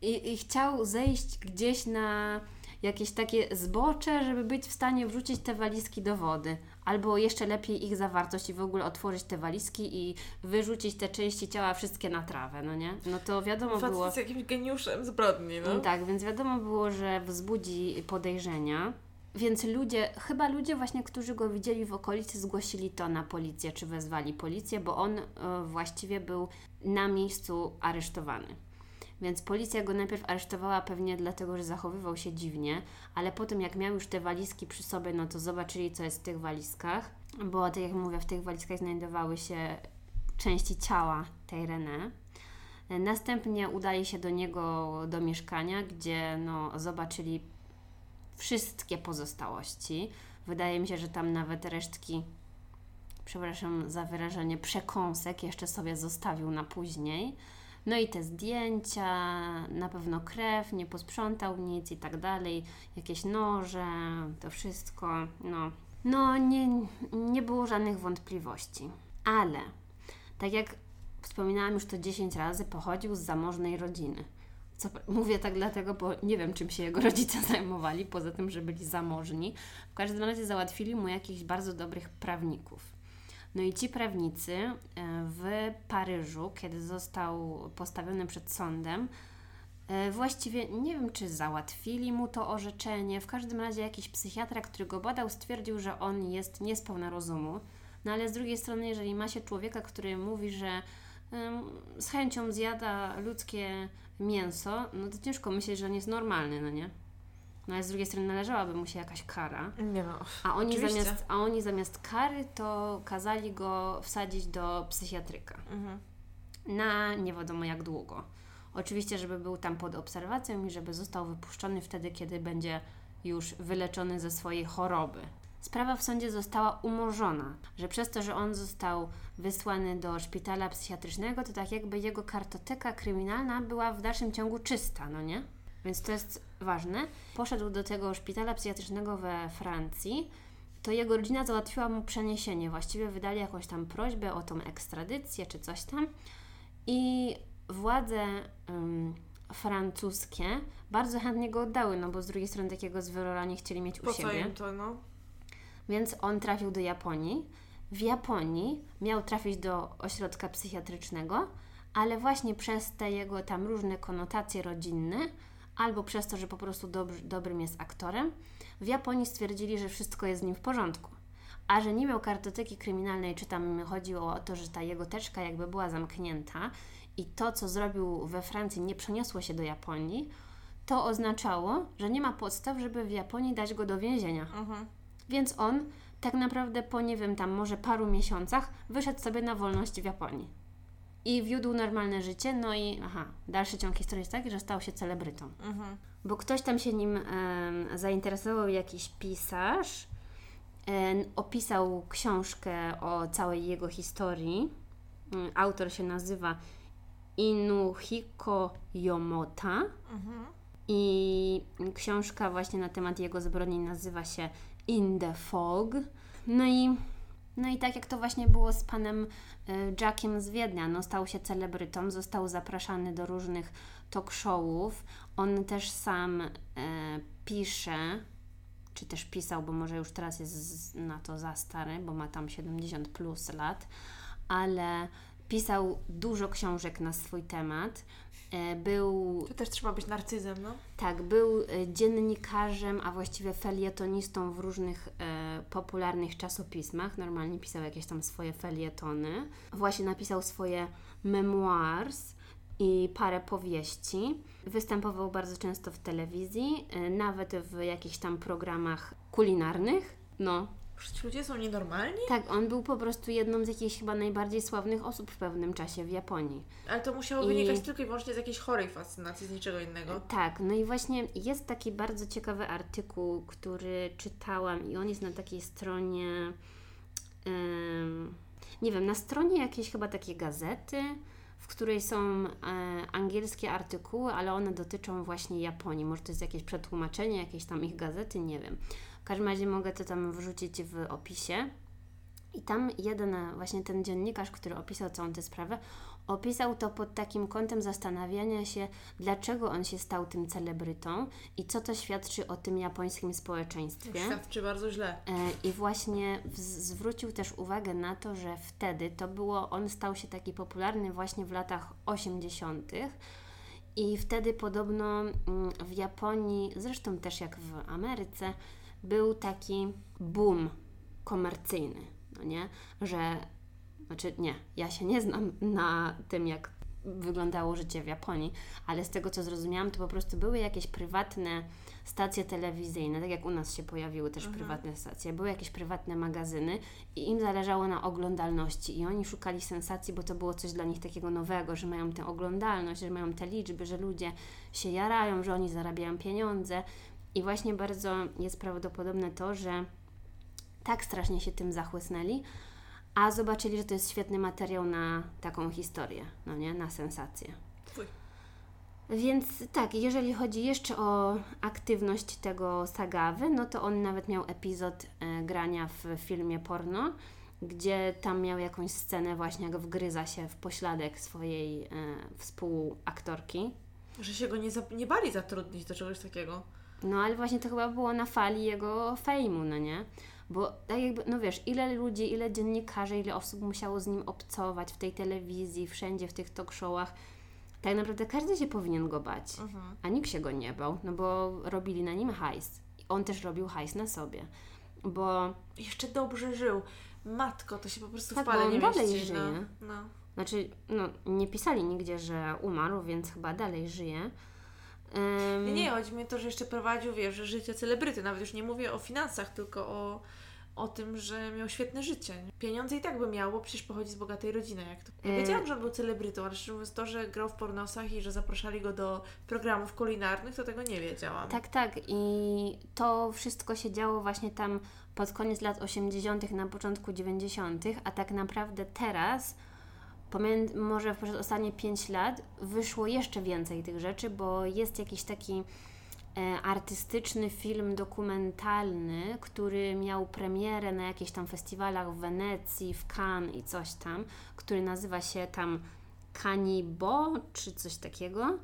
I, I chciał zejść gdzieś na jakieś takie zbocze, żeby być w stanie wrzucić te walizki do wody. Albo jeszcze lepiej ich zawartość i w ogóle otworzyć te walizki i wyrzucić te części ciała wszystkie na trawę, no nie? No to wiadomo Facet było... jest jakimś geniuszem zbrodni, no. Tak, więc wiadomo było, że wzbudzi podejrzenia. Więc ludzie, chyba ludzie właśnie, którzy go widzieli w okolicy, zgłosili to na policję, czy wezwali policję, bo on e, właściwie był na miejscu aresztowany. Więc policja go najpierw aresztowała pewnie dlatego, że zachowywał się dziwnie, ale potem jak miał już te walizki przy sobie, no to zobaczyli, co jest w tych walizkach, bo tak jak mówię, w tych walizkach znajdowały się części ciała tej René. Następnie udali się do niego do mieszkania, gdzie no, zobaczyli wszystkie pozostałości. Wydaje mi się, że tam nawet resztki, przepraszam za wyrażenie, przekąsek jeszcze sobie zostawił na później. No i te zdjęcia, na pewno krew, nie posprzątał nic i tak dalej, jakieś noże, to wszystko, no. No, nie, nie było żadnych wątpliwości. Ale, tak jak wspominałam już to 10 razy, pochodził z zamożnej rodziny. Co, mówię tak dlatego, bo nie wiem, czym się jego rodzice zajmowali, poza tym, że byli zamożni. W każdym razie załatwili mu jakichś bardzo dobrych prawników. No i ci prawnicy e, w Paryżu, kiedy został postawiony przed sądem, e, właściwie nie wiem, czy załatwili mu to orzeczenie. W każdym razie jakiś psychiatra, który go badał, stwierdził, że on jest niespełna rozumu. No ale z drugiej strony, jeżeli ma się człowieka, który mówi, że z chęcią zjada ludzkie mięso, no to ciężko myśleć, że on jest normalny, no nie? No ale z drugiej strony należałaby mu się jakaś kara. Nie no. A oni, zamiast, a oni zamiast kary to kazali go wsadzić do psychiatryka. Mhm. Na nie wiadomo jak długo. Oczywiście, żeby był tam pod obserwacją i żeby został wypuszczony wtedy, kiedy będzie już wyleczony ze swojej choroby. Sprawa w sądzie została umorzona, że przez to, że on został wysłany do szpitala psychiatrycznego, to tak jakby jego kartoteka kryminalna była w dalszym ciągu czysta, no nie? Więc to jest ważne. Poszedł do tego szpitala psychiatrycznego we Francji. To jego rodzina załatwiła mu przeniesienie. Właściwie wydali jakąś tam prośbę o tą ekstradycję czy coś tam. I władze um, francuskie bardzo chętnie go oddały, no bo z drugiej strony takiego zwyrora nie chcieli mieć po u siebie. to, no? Więc on trafił do Japonii. W Japonii miał trafić do ośrodka psychiatrycznego, ale właśnie przez te jego tam różne konotacje rodzinne, albo przez to, że po prostu dobry, dobrym jest aktorem, w Japonii stwierdzili, że wszystko jest z nim w porządku. A że nie miał kartoteki kryminalnej, czy tam chodziło o to, że ta jego teczka jakby była zamknięta i to, co zrobił we Francji, nie przeniosło się do Japonii, to oznaczało, że nie ma podstaw, żeby w Japonii dać go do więzienia. Mhm. Więc on tak naprawdę po nie wiem, tam może paru miesiącach wyszedł sobie na wolność w Japonii. I wiódł normalne życie, no i aha, dalszy ciąg historii jest taki, że stał się celebrytą. Mhm. Bo ktoś tam się nim e, zainteresował, jakiś pisarz, e, opisał książkę o całej jego historii. Mm, autor się nazywa Inuhiko Yomota. Mhm. I książka właśnie na temat jego zbrodni nazywa się In the Fog. No i, no i tak jak to właśnie było z panem e, Jackiem z Wiednia, no stał się celebrytą, został zapraszany do różnych talk showów. On też sam e, pisze, czy też pisał, bo może już teraz jest na to za stary, bo ma tam 70 plus lat, ale pisał dużo książek na swój temat. E, był. To też trzeba być narcyzem, no? Tak, był e, dziennikarzem, a właściwie felietonistą w różnych e, popularnych czasopismach. Normalnie pisał jakieś tam swoje felietony. Właśnie napisał swoje memoirs i parę powieści. Występował bardzo często w telewizji, e, nawet w jakichś tam programach kulinarnych. No, Przecież ludzie są nienormalni? Tak, on był po prostu jedną z jakichś chyba najbardziej sławnych osób w pewnym czasie w Japonii. Ale to musiało I... wynikać tylko i wyłącznie z jakiejś chorej fascynacji, z niczego innego. Tak, no i właśnie jest taki bardzo ciekawy artykuł, który czytałam i on jest na takiej stronie, um, nie wiem, na stronie jakiejś chyba takiej gazety, w której są e, angielskie artykuły, ale one dotyczą właśnie Japonii. Może to jest jakieś przetłumaczenie, jakieś tam ich gazety, nie wiem. W każdym razie mogę to tam wrzucić w opisie. I tam jeden e, właśnie ten dziennikarz, który opisał całą tę sprawę, opisał to pod takim kątem zastanawiania się, dlaczego on się stał tym celebrytą i co to świadczy o tym japońskim społeczeństwie. Świadczy bardzo źle. E, I właśnie zwrócił też uwagę na to, że wtedy to było, on stał się taki popularny właśnie w latach 80. I wtedy podobno mm, w Japonii, zresztą też jak w Ameryce, był taki boom komercyjny, no nie? Że, znaczy nie, ja się nie znam na tym, jak wyglądało życie w Japonii, ale z tego co zrozumiałam, to po prostu były jakieś prywatne stacje telewizyjne, tak jak u nas się pojawiły też prywatne stacje, były jakieś prywatne magazyny i im zależało na oglądalności i oni szukali sensacji, bo to było coś dla nich takiego nowego, że mają tę oglądalność, że mają te liczby, że ludzie się jarają, że oni zarabiają pieniądze i właśnie bardzo jest prawdopodobne to, że tak strasznie się tym zachłysnęli, a zobaczyli, że to jest świetny materiał na taką historię, no nie, na sensację. Fuj. Więc tak, jeżeli chodzi jeszcze o aktywność tego Sagawy, no to on nawet miał epizod e, grania w filmie porno, gdzie tam miał jakąś scenę właśnie, jak wgryza się w pośladek swojej e, współaktorki. Że się go nie, za- nie bali zatrudnić do czegoś takiego. No ale właśnie to chyba było na fali jego fejmu, no nie? Bo tak jakby, no wiesz, ile ludzi, ile dziennikarzy, ile osób musiało z nim obcować w tej telewizji, wszędzie w tych talk showach. Tak naprawdę każdy się powinien go bać, Mhm. a nikt się go nie bał, no bo robili na nim hajs. I on też robił hajs na sobie. Bo, Jeszcze dobrze żył. Matko, to się po prostu Tak, w pale nie dalej mieści. No, żyje. no. znaczy, no nie pisali nigdzie, że umarł, więc chyba dalej żyje. Ym, Nie, nie, chodzi mi o to, że jeszcze prowadził, wiesz, życie celebryty. Nawet już nie mówię o finansach, tylko o, o tym, że miał świetne życie. Pieniądze i tak by miał, bo przecież pochodzi z bogatej rodziny. Jak to. Ja E. wiedziałam, że on był celebrytą, ale szczerze mówiąc to, że grał w pornosach i że zapraszali go do programów kulinarnych, to tego nie wiedziałam. Tak, tak. I to wszystko się działo właśnie tam pod koniec lat 80., na początku 90., a tak naprawdę teraz, może przez ostatnie 5 lat, wyszło jeszcze więcej tych rzeczy, bo jest jakiś taki e, artystyczny film dokumentalny, który miał premierę na jakichś tam festiwalach w Wenecji, w Cannes i coś tam, który nazywa się tam Canibo, czy coś takiego.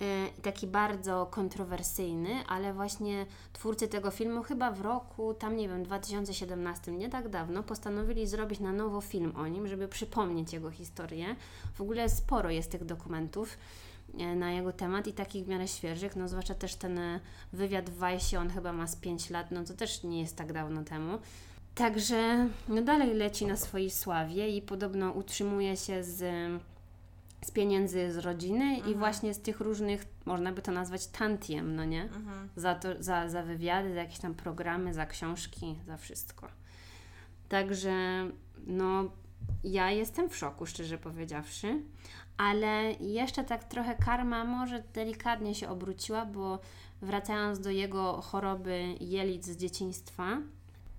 E, taki bardzo kontrowersyjny, ale właśnie twórcy tego filmu chyba w roku, tam nie wiem, 2017, nie tak dawno, postanowili zrobić na nowo film o nim, żeby przypomnieć jego historię. W ogóle sporo jest tych dokumentów e, na jego temat i takich w miarę świeżych, no zwłaszcza też ten wywiad w Vice, on chyba ma z 5 lat, no to też nie jest tak dawno temu. Także no dalej leci na swojej sławie i podobno utrzymuje się z z pieniędzy z rodziny i właśnie z tych różnych, można by to nazwać tantiem, no nie? Mhm. Za, to, za, za wywiady, za jakieś tam programy, za książki, za wszystko. Także, no, ja jestem w szoku, szczerze powiedziawszy, ale jeszcze tak trochę karma może delikatnie się obróciła, bo wracając do jego choroby jelit z dzieciństwa,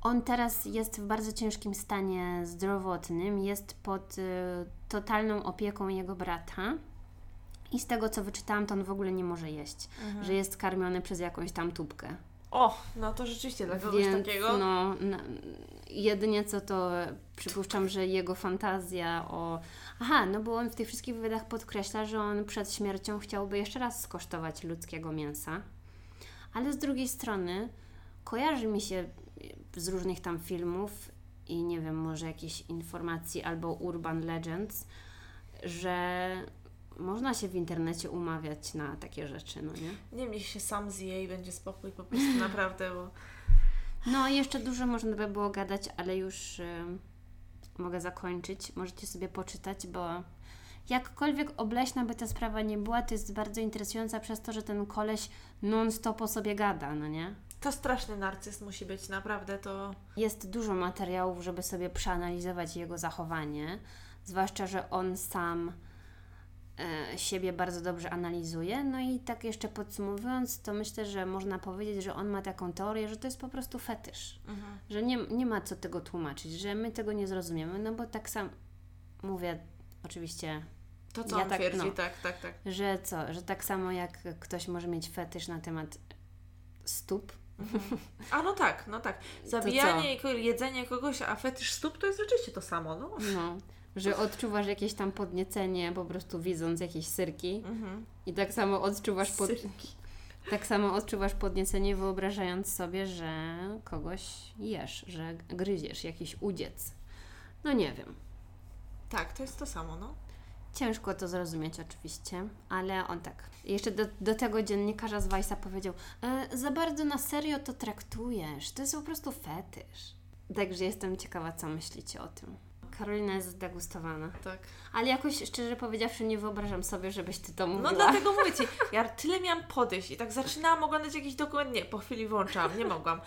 on teraz jest w bardzo ciężkim stanie zdrowotnym, jest pod y, totalną opieką jego brata. I z tego co wyczytałam, to on w ogóle nie może jeść, Mhm. że jest karmiony przez jakąś tam tubkę. O, no to rzeczywiście dla kogoś Więc takiego. no, jedynie co to przypuszczam, że jego fantazja o. Aha, no bo on w tych wszystkich wywiadach podkreśla, że on przed śmiercią chciałby jeszcze raz skosztować ludzkiego mięsa. Ale z drugiej strony kojarzy mi się z różnych tam filmów i nie wiem, może jakichś informacji albo urban legends, że można się w internecie umawiać na takie rzeczy, no nie? Nie niech się sam zje i będzie spokój po prostu naprawdę, bo No jeszcze dużo można by było gadać, ale już y, mogę zakończyć. Możecie sobie poczytać, bo jakkolwiek obleśna by ta sprawa nie była, to jest bardzo interesująca przez to, że ten koleś non-stop o sobie gada, no nie? To straszny narcyz musi być, naprawdę to... Jest dużo materiałów, żeby sobie przeanalizować jego zachowanie, zwłaszcza, że on sam e, siebie bardzo dobrze analizuje. No i tak jeszcze podsumowując, to myślę, że można powiedzieć, że on ma taką teorię, że to jest po prostu fetysz. Mhm. że nie, nie ma co tego tłumaczyć, że my tego nie zrozumiemy, no bo tak sam mówię oczywiście, To co Ja on tak, twierdzi, no. tak, tak, tak. że co, że tak samo jak ktoś może mieć fetysz na temat stóp, A no tak, no tak. Zabijanie i jedzenie kogoś, a fetysz stóp to jest rzeczywiście to samo, no. No, że odczuwasz jakieś tam podniecenie po prostu widząc jakieś syrki Mhm. i tak samo odczuwasz pod... Syrki. tak samo odczuwasz podniecenie wyobrażając sobie, że kogoś jesz, że gryziesz jakiś udziec. No nie wiem. Tak, to jest to samo, no. Ciężko to zrozumieć oczywiście, ale on tak. Jeszcze do, do tego dziennikarza z Weissa powiedział, e, za bardzo na serio to traktujesz, to jest po prostu fetysz. Także jestem ciekawa, co myślicie o tym. Karolina jest zdegustowana. Tak. Ale jakoś szczerze powiedziawszy, nie wyobrażam sobie, żebyś ty to mówiła. No dlatego mówię Ci, ja tyle miałam podejść i tak zaczynałam oglądać jakiś dokument, nie, po chwili włączałam, nie mogłam.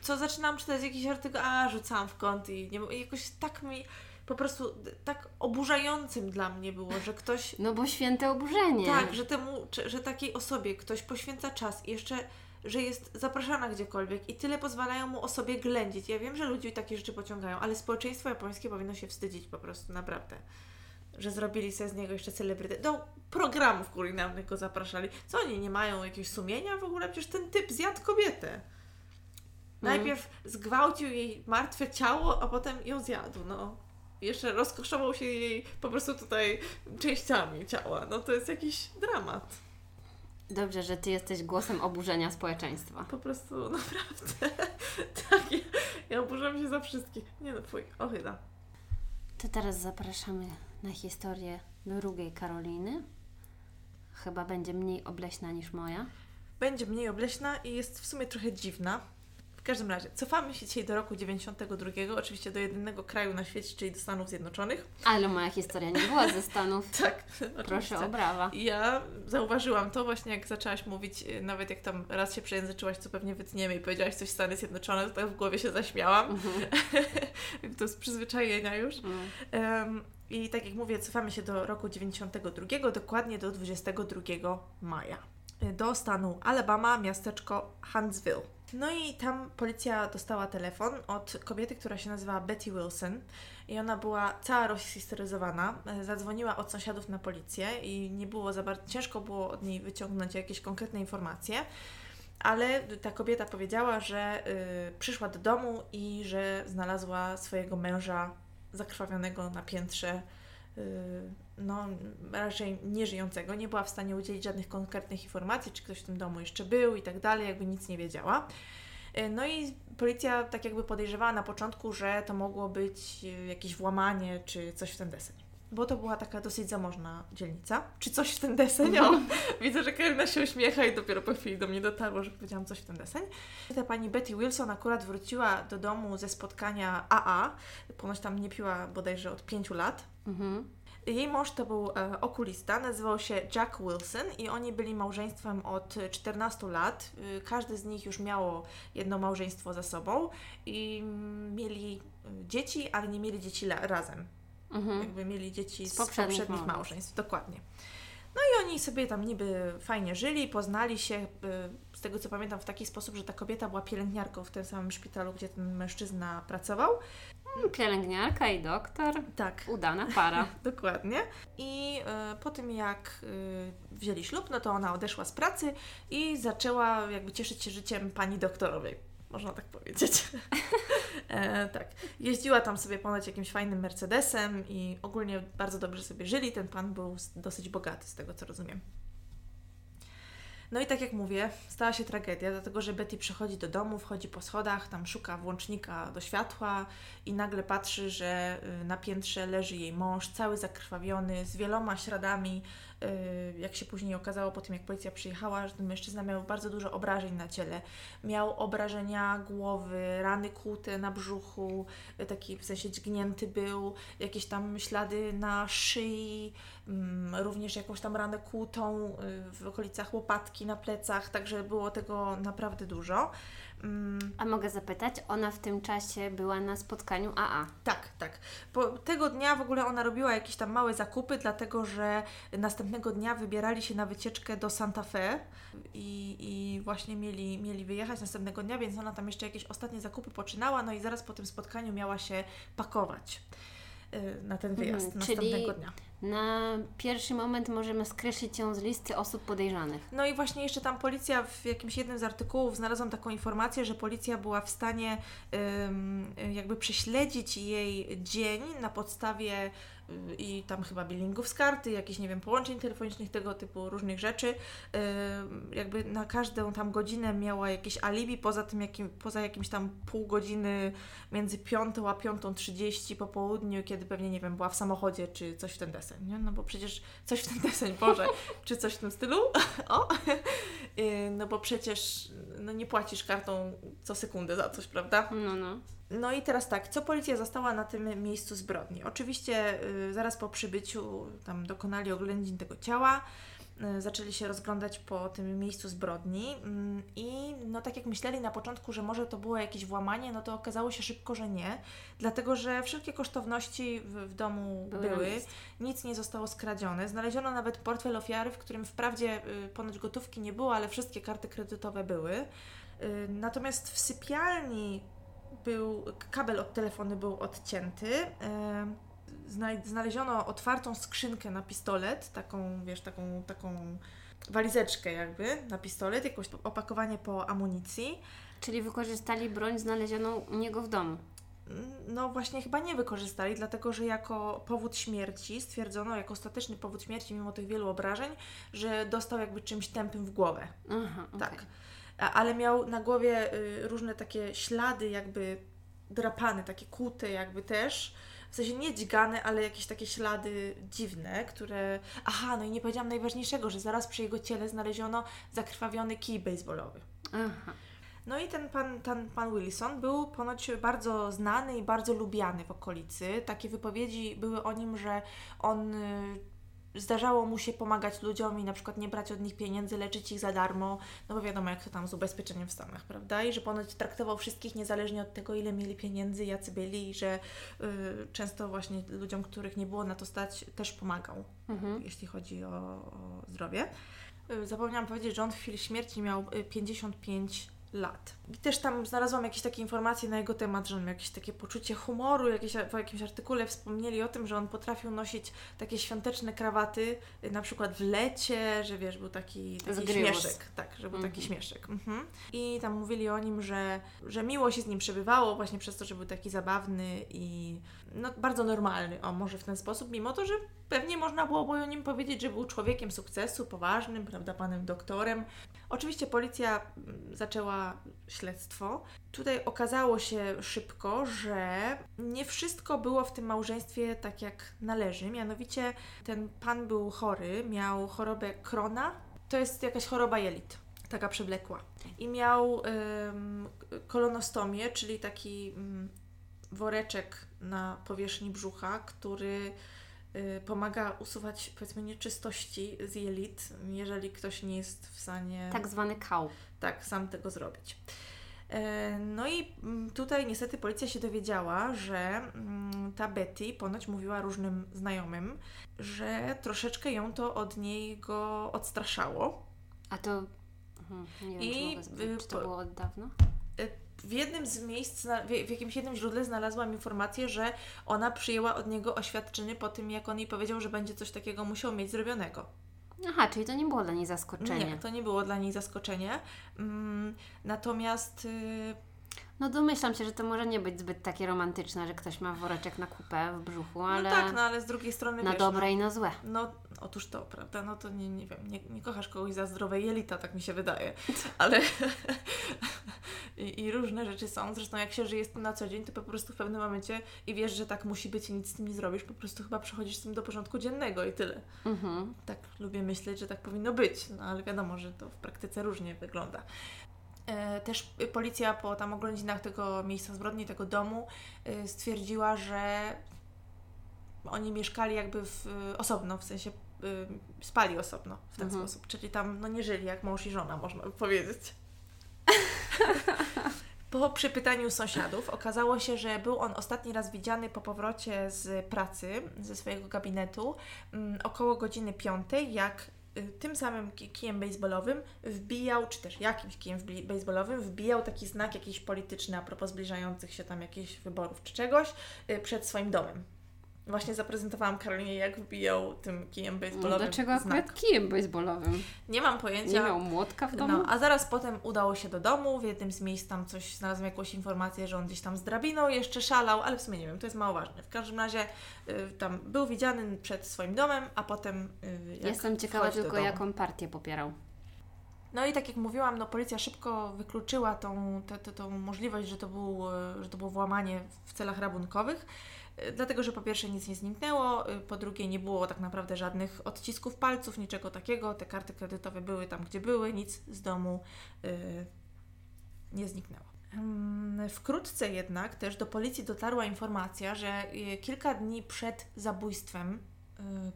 Co zaczynałam czytać jakiś artykuł, a rzucałam w kąt i, nie, i jakoś tak mi, po prostu tak oburzającym dla mnie było, że ktoś No bo święte oburzenie. Tak, że temu, że takiej osobie ktoś poświęca czas i jeszcze, że jest zapraszana gdziekolwiek i tyle pozwalają mu o sobie ględzić. Ja wiem, że ludzi takie rzeczy pociągają, ale społeczeństwo japońskie powinno się wstydzić po prostu, naprawdę. Że zrobili sobie z niego jeszcze celebrytę. Do programów kulinarnych go zapraszali. Co oni nie mają jakiegoś sumienia w ogóle? Przecież ten typ zjadł kobietę. Najpierw zgwałcił jej martwe ciało, a potem ją zjadł, no. Jeszcze rozkoszował się jej po prostu tutaj częściami ciała. No to jest jakiś dramat. Dobrze, że ty jesteś głosem oburzenia społeczeństwa. Po prostu naprawdę. tak, ja, ja oburzam się za wszystkich. Nie no, fuj, ochyda. To teraz zapraszamy na historię drugiej Karoliny. Chyba będzie mniej obleśna niż moja. Będzie mniej obleśna i jest w sumie trochę dziwna. W każdym razie, cofamy się dzisiaj do roku 92, oczywiście do jedynego kraju na świecie, czyli do Stanów Zjednoczonych. Ale moja historia nie była ze Stanów. Tak, Proszę o brawa. Ja zauważyłam to właśnie, jak zaczęłaś mówić, y, nawet jak tam raz się przejęzyczyłaś, co pewnie wytniemy i powiedziałaś coś Stany Zjednoczone, to tak w głowie się zaśmiałam. Mhm. to z przyzwyczajenia już. Em, I tak jak mówię, cofamy się do roku 92, dokładnie do 22 maja. Y, Do stanu Alabama, miasteczko Huntsville. No i tam policja dostała telefon od kobiety, która się nazywa Betty Wilson. I ona była cała rozhistoryzowana. E, Zadzwoniła od sąsiadów na policję i nie było za bardzo, ciężko było od niej wyciągnąć jakieś konkretne informacje. Ale ta kobieta powiedziała, że y, przyszła do domu i że znalazła swojego męża zakrwawionego na piętrze, no raczej nieżyjącego. Nie była w stanie udzielić żadnych konkretnych informacji, czy ktoś w tym domu jeszcze był i tak dalej, jakby nic nie wiedziała. Y, No i policja tak jakby podejrzewała na początku, że to mogło być y, jakieś włamanie, czy coś w ten deseń. Bo to była taka dosyć zamożna dzielnica. Czy coś w ten deseń? O, widzę, że Karolina się uśmiecha i dopiero po chwili do mnie dotarło, że powiedziałam coś w ten deseń. Ta pani Betty Wilson akurat wróciła do domu ze spotkania AA. Ponoć tam nie piła bodajże od pięciu lat. Mhm. Jej mąż to był e, okulista, nazywał się Jack Wilson i oni byli małżeństwem od 14 lat. Y, Każdy z nich już miało jedno małżeństwo za sobą i mm, mieli y, dzieci, ale nie mieli dzieci la- razem. Mhm. Jakby mieli dzieci z, poprzednich, poprzednich małżeństw. małżeństw. Dokładnie. No i oni sobie tam niby fajnie żyli, poznali się, y, z tego co pamiętam, w taki sposób, że ta kobieta była pielęgniarką w tym samym szpitalu, gdzie ten mężczyzna pracował. Pielęgniarka i doktor. Tak. Udana para. Dokładnie. I e, po tym jak e, wzięli ślub, no to ona odeszła z pracy i zaczęła jakby cieszyć się życiem pani doktorowej. Można tak powiedzieć. e, tak. Jeździła tam sobie ponoć jakimś fajnym Mercedesem i ogólnie bardzo dobrze sobie żyli. Ten pan był dosyć bogaty, z tego co rozumiem. No i tak jak mówię, stała się tragedia, dlatego że Betty przychodzi do domu, wchodzi po schodach, tam szuka włącznika do światła i nagle patrzy, że y, na piętrze leży jej mąż, cały zakrwawiony, z wieloma śladami. Y, Jak się później okazało po tym, jak policja przyjechała, że ten mężczyzna miał bardzo dużo obrażeń na ciele. Miał obrażenia głowy, rany kłute na brzuchu, y, taki w sensie dźgnięty był, jakieś tam ślady na szyi, mm, również jakąś tam ranę kłutą y, w okolicach łopatki, na plecach, także było tego naprawdę dużo. Mm, A mogę zapytać, ona w tym czasie była na spotkaniu AA. tak, tak. Po tego dnia w ogóle ona robiła jakieś tam małe zakupy, dlatego że następnego dnia wybierali się na wycieczkę do Santa Fe i, i właśnie mieli, mieli wyjechać następnego dnia, więc ona tam jeszcze jakieś ostatnie zakupy poczynała, no i zaraz po tym spotkaniu miała się pakować na ten wyjazd Mhm, następnego czyli- dnia. Na pierwszy moment możemy skreślić ją z listy osób podejrzanych. No i właśnie jeszcze tam policja w jakimś jednym z artykułów znalazłam taką informację, że policja była w stanie jakby prześledzić jej dzień na podstawie i tam chyba billingów z karty, jakichś, nie wiem, połączeń telefonicznych, tego typu różnych rzeczy. Jakby na każdą tam godzinę miała jakieś alibi, poza tym jakim, poza jakimś tam pół godziny między piątą a piątą trzydzieści po południu, kiedy pewnie, nie wiem, była w samochodzie, czy coś w ten deseń, nie? No bo przecież coś w ten deseń, Boże, czy coś w tym stylu? o! No bo przecież no nie płacisz kartą co sekundę za coś, prawda? No, no. No i teraz tak, co policja zastała na tym miejscu zbrodni? Oczywiście y, zaraz po przybyciu tam dokonali oględzin tego ciała, y, zaczęli się rozglądać po tym miejscu zbrodni y, i no tak jak myśleli na początku, że może to było jakieś włamanie, no to okazało się szybko, że nie, dlatego że wszelkie kosztowności w, w domu były, były nic nie zostało skradzione. Znaleziono nawet portfel ofiary, w którym wprawdzie y, ponoć gotówki nie było, ale wszystkie karty kredytowe były. Y, natomiast w sypialni był, kabel od telefonu był odcięty. Znaleziono otwartą skrzynkę na pistolet, taką, wiesz, taką, taką walizeczkę jakby na pistolet, jakieś opakowanie po amunicji. Czyli wykorzystali broń znalezioną u niego w domu. No właśnie chyba nie wykorzystali, dlatego że jako powód śmierci stwierdzono, jako ostateczny powód śmierci, mimo tych wielu obrażeń, że dostał jakby czymś tępym w głowę. Aha, okay. Tak ale miał na głowie y, różne takie ślady, jakby drapane, takie kute, jakby też. W sensie nie dźgane, ale jakieś takie ślady dziwne, które. Aha, no i nie powiedziałam najważniejszego, że zaraz przy jego ciele znaleziono zakrwawiony kij baseballowy. Aha. No i ten pan, ten pan Wilson był ponoć bardzo znany i bardzo lubiany w okolicy. Takie wypowiedzi były o nim, że on y, zdarzało mu się pomagać ludziom i na przykład nie brać od nich pieniędzy, leczyć ich za darmo, no bo wiadomo jak to tam z ubezpieczeniem w Stanach, prawda? I że ponoć traktował wszystkich niezależnie od tego, ile mieli pieniędzy, jacy byli i że y, często właśnie ludziom, których nie było na to stać, też pomagał, mhm. jeśli chodzi o, o zdrowie. Y, zapomniałam powiedzieć, że on w chwili śmierci miał 55 y, lat. I też tam znalazłam jakieś takie informacje na jego temat, że on miał jakieś takie poczucie humoru, jakieś, w jakimś artykule wspomnieli o tym, że on potrafił nosić takie świąteczne krawaty, y, na przykład w lecie, że wiesz, był taki, taki śmieszek. Tak, że był taki mhm. śmieszek. Mhm. I tam mówili o nim, że, że miło się z nim przebywało właśnie przez to, że był taki zabawny i no, bardzo normalny, o może w ten sposób, mimo to, że pewnie można było o nim powiedzieć, że był człowiekiem sukcesu, poważnym, prawda, panem doktorem. Oczywiście policja mm, zaczęła śledztwo. Tutaj okazało się szybko, że nie wszystko było w tym małżeństwie tak jak należy. Mianowicie ten pan był chory, miał chorobę Krona. To jest jakaś choroba jelit, taka przewlekła. I miał ym, kolonostomię, czyli taki ym, woreczek na powierzchni brzucha, który pomaga usuwać powiedzmy nieczystości z jelit, jeżeli ktoś nie jest w stanie. Tak zwany kał. Tak, sam tego zrobić. E, no i mm, tutaj niestety policja się dowiedziała, że mm, ta Betty ponoć mówiła różnym znajomym, że troszeczkę ją to od niego odstraszało. A to. Hmm, nie wiem, I, czy, czy to było od dawna? E, w jednym z miejsc, w jakimś jednym źródle znalazłam informację, że ona przyjęła od niego oświadczenie po tym, jak on jej powiedział, że będzie coś takiego musiał mieć zrobionego. Aha, czyli to nie było dla niej zaskoczenie. Nie, to nie było dla niej zaskoczenie. Mm, natomiast. No domyślam się, że to może nie być zbyt takie romantyczne, że ktoś ma woreczek na kupę w brzuchu, no ale... No tak, no ale z drugiej strony Na wiesz, dobre no, i na złe. No otóż to, prawda, no to nie, nie wiem, nie, nie kochasz kogoś za zdrowe jelita, tak mi się wydaje, ale I, i różne rzeczy są, zresztą jak się żyje z tym na co dzień, to po prostu w pewnym momencie i wiesz, że tak musi być i nic z tym nie zrobisz, po prostu chyba przechodzisz z tym do porządku dziennego i tyle. Mhm. Tak lubię myśleć, że tak powinno być, no ale wiadomo, że to w praktyce różnie wygląda. E, też policja po tam oględzinach tego miejsca zbrodni, tego domu e, stwierdziła, że oni mieszkali jakby w, osobno, w sensie spali osobno w ten mhm. sposób, czyli tam no, nie żyli jak mąż i żona, można by powiedzieć. Po przypytaniu sąsiadów okazało się, że był on ostatni raz widziany po powrocie z pracy, ze swojego gabinetu, mm, około godziny piątej, jak tym samym kijem baseballowym wbijał, czy też jakimś kijem baseballowym wbijał taki znak jakiś polityczny a propos zbliżających się tam jakichś wyborów czy czegoś y, przed swoim domem. Właśnie zaprezentowałam Karolinie, jak wbijał tym kijem baseballowym Dlaczego znak. akurat kijem baseballowym? Nie mam pojęcia. Nie miał młotka w domu? No, a zaraz potem udało się do domu, w jednym z miejsc tam coś, znalazłam jakąś informację, że on gdzieś tam z drabiną jeszcze szalał, ale w sumie nie wiem, to jest mało ważne. W każdym razie y, tam był widziany przed swoim domem, a potem y, jak Jestem ciekawa tylko, jaką partię popierał. No i tak jak mówiłam, no policja szybko wykluczyła tą, tę- tą możliwość, że to, był, e, że to było włamanie w celach rabunkowych, dlatego że po pierwsze nic nie zniknęło, e, po drugie nie było tak naprawdę żadnych odcisków palców, niczego takiego, te karty kredytowe były tam, gdzie były, nic z domu e, nie zniknęło. Wkrótce jednak też do policji dotarła informacja, że e, kilka dni przed zabójstwem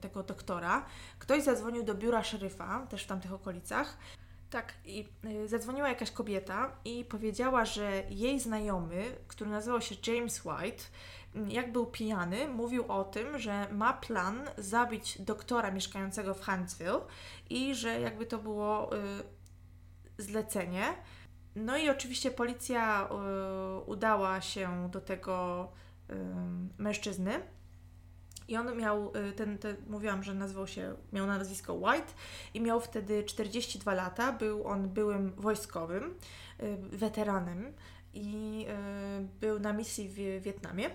tego doktora ktoś zadzwonił do biura szeryfa, też w tamtych okolicach, tak, i y, zadzwoniła jakaś kobieta i powiedziała, że jej znajomy, który nazywał się James White, jak był pijany, mówił o tym, że ma plan zabić doktora mieszkającego w Huntsville i że jakby to było y, zlecenie. No i oczywiście policja y, udała się do tego y, mężczyzny. I on miał, y, ten, ten, mówiłam, że nazywał się, miał nazwisko White i miał wtedy 42 lata. Był on byłym wojskowym, y, weteranem i y, był na misji w Wietnamie.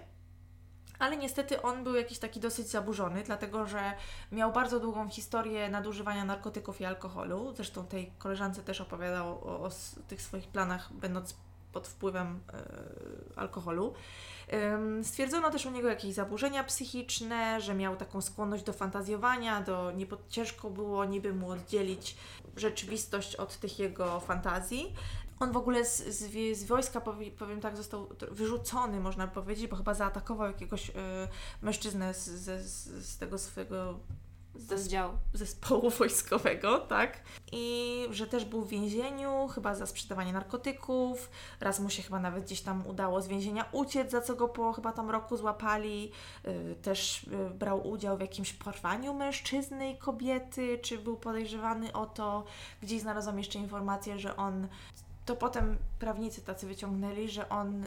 Ale niestety on był jakiś taki dosyć zaburzony, dlatego że miał bardzo długą historię nadużywania narkotyków i alkoholu. Zresztą tej koleżance też opowiadał o, o tych swoich planach, będąc pod wpływem e, alkoholu. Ym, Stwierdzono też u niego jakieś zaburzenia psychiczne, że miał taką skłonność do fantazjowania, do nie, ciężko było niby mu oddzielić rzeczywistość od tych jego fantazji. On w ogóle z, z, z wojska, powi- powiem tak, został wyrzucony, można powiedzieć, bo chyba zaatakował jakiegoś y, mężczyznę z, z, z, tego swojego Z zdziału. zespołu wojskowego, tak? I że też był w więzieniu, chyba za sprzedawanie narkotyków. Raz mu się chyba nawet gdzieś tam udało z więzienia uciec, za co go po chyba tam roku złapali. Yy, Też yy, brał udział w jakimś porwaniu mężczyzny i kobiety, czy był podejrzewany o to. Gdzieś znalazłam jeszcze informację, że on. To potem prawnicy tacy wyciągnęli, że on.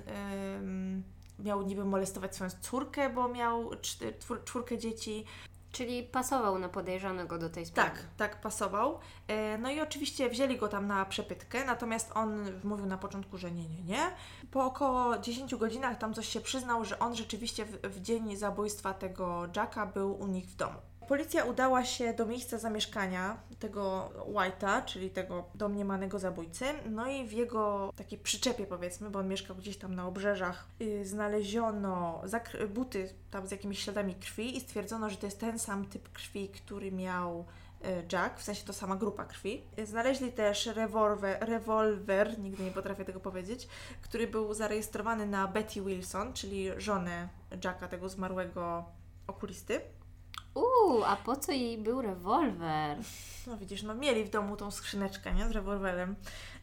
Miał niby molestować swoją córkę, bo miał czwór- czwórkę dzieci. Czyli pasował na podejrzanego do tej sprawy. Tak, tak pasował. E, No i oczywiście wzięli go tam na przepytkę, natomiast on mówił na początku, że nie, nie, nie. Po około 10 godzinach tam coś się przyznał, że on rzeczywiście w, w dzień zabójstwa tego Jacka był u nich w domu. Policja udała się do miejsca zamieszkania tego White'a, czyli tego domniemanego zabójcy, no i w jego takiej przyczepie powiedzmy, bo on mieszkał gdzieś tam na obrzeżach, yy, znaleziono buty tam z jakimiś śladami krwi i stwierdzono, że to jest ten sam typ krwi, który miał e, Jack, w sensie to sama grupa krwi. E, Znaleźli też rewolwer, rewolwer, nigdy nie potrafię tego powiedzieć, który był zarejestrowany na Betty Wilson, czyli żonę Jacka, tego zmarłego okulisty. Uuu, a po co jej był rewolwer? No widzisz, no mieli w domu tą skrzyneczkę, nie, z rewolwerem.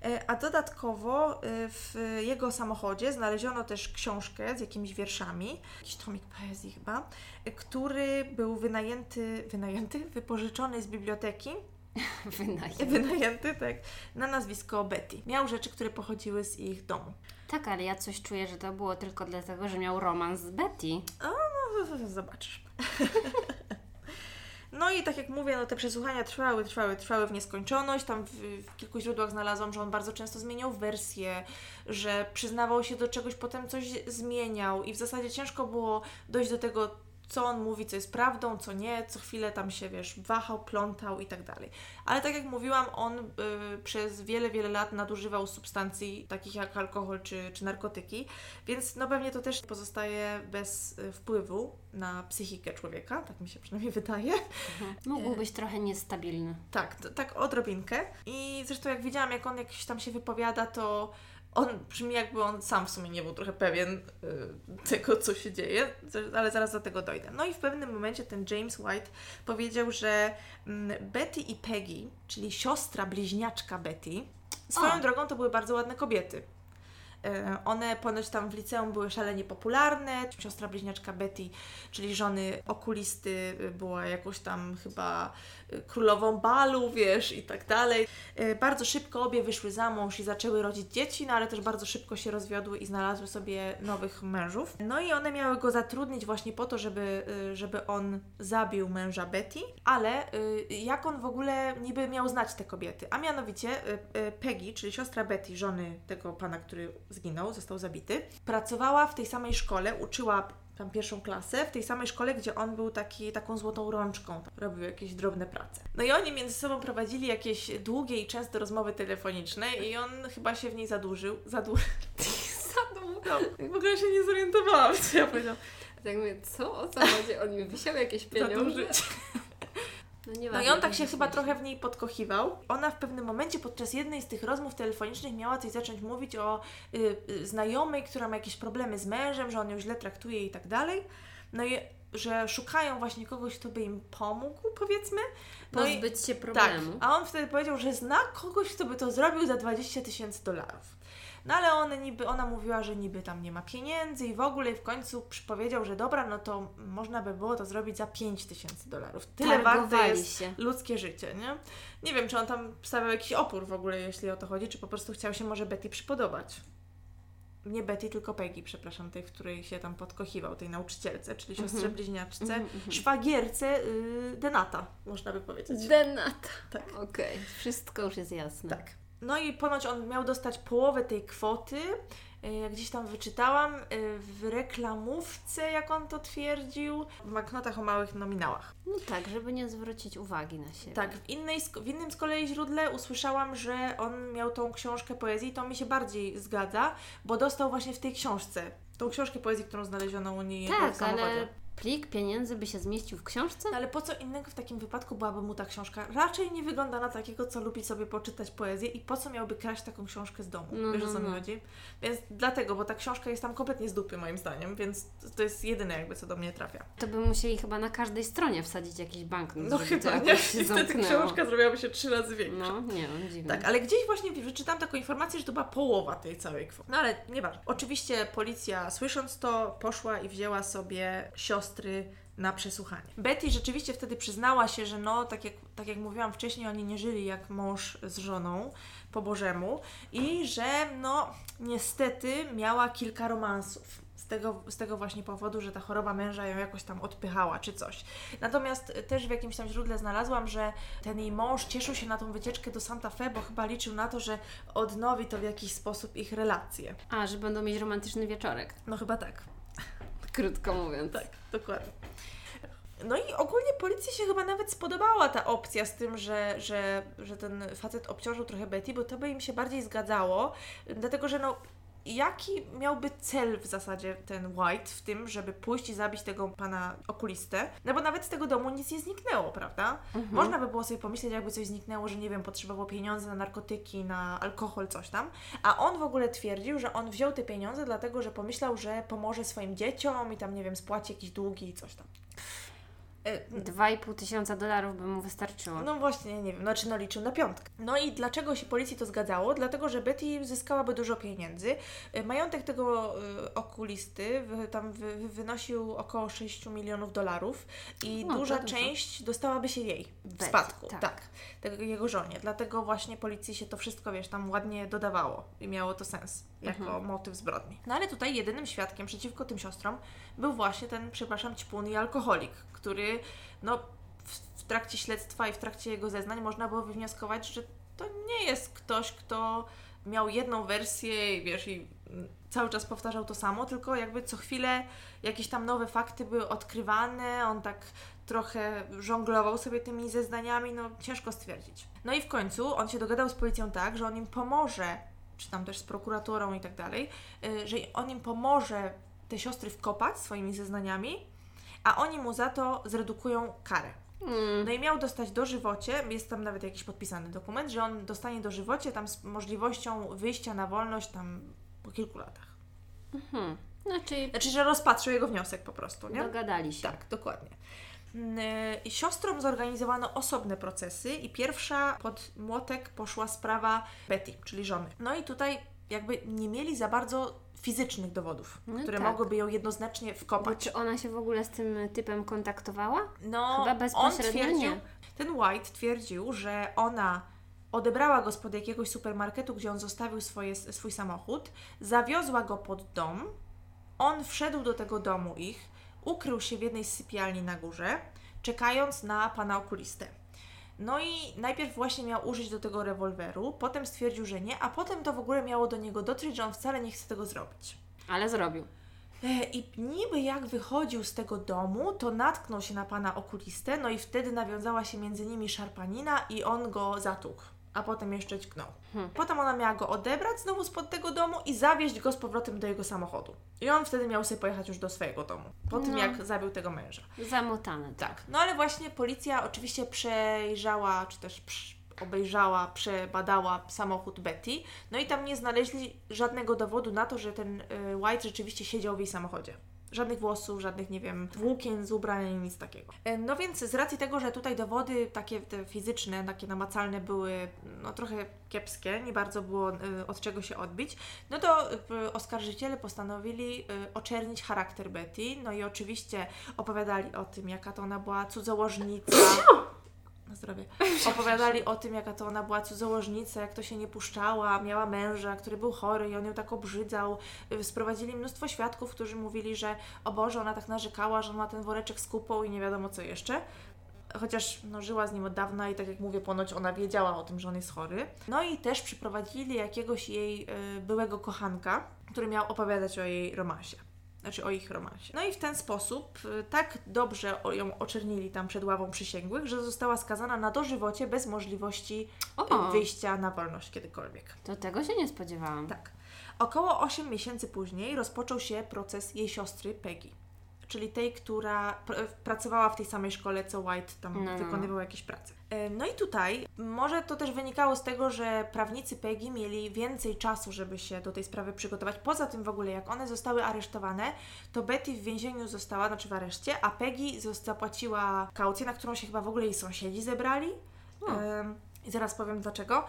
E, A dodatkowo e, w jego samochodzie znaleziono też książkę z jakimiś wierszami, jakiś tomik poezji chyba, e, który był wynajęty, wynajęty, wypożyczony z biblioteki, Wynajem. wynajęty, tak, na nazwisko Betty. Miał rzeczy, które pochodziły z ich domu. Tak, ale ja coś czuję, że to było tylko dlatego, że miał romans z Betty. No, zobaczysz. No i tak jak mówię, no te przesłuchania trwały, trwały, trwały w nieskończoność. Tam w, w kilku źródłach znalazłam, że on bardzo często zmieniał wersję, że przyznawał się do czegoś, potem coś zmieniał i w zasadzie ciężko było dojść do tego, co on mówi, co jest prawdą, co nie. Co chwilę tam się, wiesz, wahał, plątał i tak dalej. Ale tak jak mówiłam, on y, przez wiele, wiele lat nadużywał substancji takich jak alkohol czy, czy narkotyki, więc no pewnie to też pozostaje bez y, wpływu na psychikę człowieka, tak mi się przynajmniej wydaje. Mógł być trochę niestabilny. Tak, to, tak odrobinkę. I zresztą jak widziałam, jak on jakiś tam się wypowiada, to on brzmi jakby on sam w sumie nie był trochę pewien y, tego, co się dzieje, ale zaraz do tego dojdę. No i w pewnym momencie ten James White powiedział, że mm, Betty i Peggy, czyli siostra bliźniaczka Betty, swoją O. drogą to były bardzo ładne kobiety. E, one ponoć tam w liceum były szalenie popularne. Siostra bliźniaczka Betty, czyli żony okulisty, y, była jakąś tam chyba y, królową balu, wiesz, i tak dalej. E, Bardzo szybko obie wyszły za mąż i zaczęły rodzić dzieci, no ale też bardzo szybko się rozwiodły i znalazły sobie nowych mężów. No i one miały go zatrudnić właśnie po to, żeby, y, żeby on zabił męża Betty, ale y, jak on w ogóle niby miał znać te kobiety? A mianowicie Peggy, czyli siostra Betty, żony tego pana, który zginął, został zabity, pracowała w tej samej szkole, uczyła tam pierwszą klasę, w tej samej szkole, gdzie on był taki, taką złotą rączką, robił jakieś drobne prace. No i oni między sobą prowadzili jakieś długie i częste rozmowy telefoniczne i on chyba się w niej zadłużył, zadłużył, zadłużył, no, w ogóle się nie zorientowałam, co ja powiedziałam. Tak mówię, co? O co chodzi? On mi wysiał jakieś pieniądze? Zadłużyć. No, No nieważne, i on tak się chyba trochę w niej podkochiwał. Ona w pewnym momencie podczas jednej z tych rozmów telefonicznych miała coś zacząć mówić o y, y, znajomej, która ma jakieś problemy z mężem, że on ją źle traktuje i tak dalej. No i że szukają właśnie kogoś, kto by im pomógł, powiedzmy. No i, Pozbyć się tak, problemu. a on wtedy powiedział, że zna kogoś, kto by to zrobił za 20 tysięcy dolarów. No ale one niby, ona mówiła, że niby tam nie ma pieniędzy i w ogóle i w końcu powiedział, że dobra, no to można by było to zrobić za 5 tysięcy dolarów. Tyle warte jest się. ludzkie życie, nie? Nie wiem, czy on tam stawiał jakiś opór w ogóle, jeśli o to chodzi, czy po prostu chciał się może Betty przypodobać. Nie Betty, tylko Peggy, przepraszam, tej, w której się tam podkochiwał, tej nauczycielce, czyli siostrze Mhm. bliźniaczce, Mhm, mhm. szwagierce y, Denata, można by powiedzieć. Denata. Tak. Okej, wszystko już jest jasne. Tak. No i ponoć on miał dostać połowę tej kwoty. Jak gdzieś tam wyczytałam, y, w reklamówce, jak on to twierdził, w banknotach o małych nominałach. No tak, żeby nie zwrócić uwagi na siebie. Tak, w, innej, w innym z kolei źródle usłyszałam, że on miał tą książkę poezji i to mi się bardziej zgadza, bo dostał właśnie w tej książce tą książkę poezji, którą znaleziono u niej w Tak, samochodzie. ale plik pieniędzy by się zmieścił w książce? No ale po co innego w takim wypadku byłaby mu ta książka? Raczej nie wygląda na takiego, co lubi sobie poczytać poezję i po co miałby kraść taką książkę z domu? No, Wiesz no, co mi no. chodzi? Więc dlatego, bo ta książka jest tam kompletnie z dupy moim zdaniem, więc to jest jedyne jakby, co do mnie trafia. To by musieli chyba na każdej stronie wsadzić jakiś banknot, No chyba, nie? I wtedy książka zrobiłaby się trzy razy większa. No, nie wiem, dziwne. Tak, ale gdzieś właśnie wyczytałam taką informację, że to była połowa tej całej kwoty. No ale nieważne. Oczywiście policja, słysząc to, poszła i wzięła sobie siostry na przesłuchanie. Betty rzeczywiście wtedy przyznała się, że no, tak jak, tak jak mówiłam wcześniej, oni nie żyli jak mąż z żoną po Bożemu i że no, niestety miała kilka romansów. Z tego, z tego właśnie powodu, że ta choroba męża ją jakoś tam odpychała czy coś. Natomiast też w jakimś tam źródle znalazłam, że ten jej mąż cieszył się na tą wycieczkę do Santa Fe, bo chyba liczył na to, że odnowi to w jakiś sposób ich relacje. A, że będą mieć romantyczny wieczorek. No chyba tak. Krótko mówiąc. Tak, dokładnie. No i ogólnie policji się chyba nawet spodobała ta opcja z tym, że, że, że ten facet obciążył trochę Betty, bo to by im się bardziej zgadzało, dlatego że no jaki miałby cel w zasadzie ten White w tym, żeby pójść i zabić tego pana okulistę? No bo nawet z tego domu nic nie zniknęło, prawda? Mhm. Można by było sobie pomyśleć, jakby coś zniknęło, że nie wiem, potrzebował pieniędzy na narkotyki, na alkohol, coś tam. A on w ogóle twierdził, że on wziął te pieniądze dlatego, że pomyślał, że pomoże swoim dzieciom i tam, nie wiem, spłaci jakieś długi i coś tam. E, Dwa i pół tysiąca dolarów by mu wystarczyło. No właśnie, nie wiem, znaczy no liczył na piątkę. No i dlaczego się policji to zgadzało? Dlatego, że Betty zyskałaby dużo pieniędzy. Y, Majątek tego y, okulisty tam wy, wy- wynosił około 6 milionów dolarów i No, duża część dostałaby się jej w Betty, spadku. tak. Tak. tego jego żonie. Dlatego właśnie policji się to wszystko, wiesz, tam ładnie dodawało i miało to sens jako Mhm. motyw zbrodni. No ale tutaj jedynym świadkiem przeciwko tym siostrom był właśnie ten, przepraszam, ćpun i alkoholik, który no w, trakcie śledztwa i w trakcie jego zeznań można było wywnioskować, że to nie jest ktoś, kto miał jedną wersję i wiesz, i cały czas powtarzał to samo, tylko jakby co chwilę jakieś tam nowe fakty były odkrywane, on tak trochę żonglował sobie tymi zeznaniami, no ciężko stwierdzić. No i w końcu on się dogadał z policją tak, że on im pomoże, czy tam też z prokuraturą i tak dalej, y, że on im pomoże te siostry wkopać swoimi zeznaniami, a oni mu za to zredukują karę. Mm. No i miał dostać dożywocie, jest tam nawet jakiś podpisany dokument, że on dostanie dożywocie tam z możliwością wyjścia na wolność tam po kilku latach. Hmm. Znaczy, Znaczy, że rozpatrzą jego wniosek po prostu, nie? dogadali się. Tak, dokładnie. Y, Siostrom zorganizowano osobne procesy i pierwsza pod młotek poszła sprawa Betty, czyli żony. No i tutaj jakby nie mieli za bardzo fizycznych dowodów, No które tak. mogłyby ją jednoznacznie Bo wkopać. czy ona się w ogóle z tym typem kontaktowała? No, Chyba on bezpośrednio twierdził, nie. ten White twierdził, że ona odebrała go spod jakiegoś supermarketu, gdzie on zostawił swoje, swój samochód, zawiozła go pod dom, on wszedł do tego domu ich, ukrył się w jednej z sypialni na górze, czekając na pana okulistę. No i najpierw właśnie miał użyć do tego rewolweru, potem stwierdził, że nie, a potem to w ogóle miało do niego dotrzeć, że on wcale nie chce tego zrobić. Ale zrobił. E, I niby jak wychodził z tego domu, to natknął się na pana okulistę, no i wtedy nawiązała się między nimi szarpanina i on go zatłukł, a potem jeszcze ćknął. Hmm. Potem ona miała go odebrać znowu spod tego domu i zawieźć go z powrotem do jego samochodu. I on wtedy miał sobie pojechać już do swojego domu, po tym No. jak zabił tego męża. Zamotane. Tak, no ale właśnie policja oczywiście przejrzała, czy też obejrzała, przebadała samochód Betty, no i tam nie znaleźli żadnego dowodu na to, że ten y, White rzeczywiście siedział w jej samochodzie. Żadnych włosów, żadnych, nie wiem, włókien z ubrań, nic takiego. E, No więc z racji tego, że tutaj dowody takie te fizyczne, takie namacalne były no, trochę kiepskie, nie bardzo było y, od czego się odbić, no to y, oskarżyciele postanowili oczernić charakter Betty, no i oczywiście opowiadali o tym, jaka to ona była cudzołożnica. Na zdrowie. Opowiadali o tym, jaka to ona była cudzołożnica, jak to się nie puszczała, miała męża, który był chory i on ją tak obrzydzał. Y, Sprowadzili mnóstwo świadków, którzy mówili, że o Boże, ona tak narzekała, że on ma ten woreczek z kupą i nie wiadomo co jeszcze. Chociaż no, żyła z nim od dawna i tak jak mówię, ponoć ona wiedziała o tym, że on jest chory. No i też przyprowadzili jakiegoś jej y, byłego kochanka, który miał opowiadać o jej romansie. Znaczy o ich romansie. No i w ten sposób y, tak dobrze ją oczernili tam przed ławą przysięgłych, że została skazana na dożywocie bez możliwości O, y, wyjścia na wolność kiedykolwiek. to tego się nie spodziewałam. Tak. Około 8 miesięcy później rozpoczął się proces jej siostry Peggy. Czyli tej, która pr- pracowała w tej samej szkole, co White tam No, no, no. wykonywał jakieś prace. No i tutaj może to też wynikało z tego, że prawnicy Peggy mieli więcej czasu, żeby się do tej sprawy przygotować. Poza tym w ogóle, jak one zostały aresztowane, to Betty w więzieniu została, znaczy w areszcie, a Peggy zapłaciła kaucję, na którą się chyba w ogóle jej sąsiedzi zebrali. Em, I zaraz powiem dlaczego.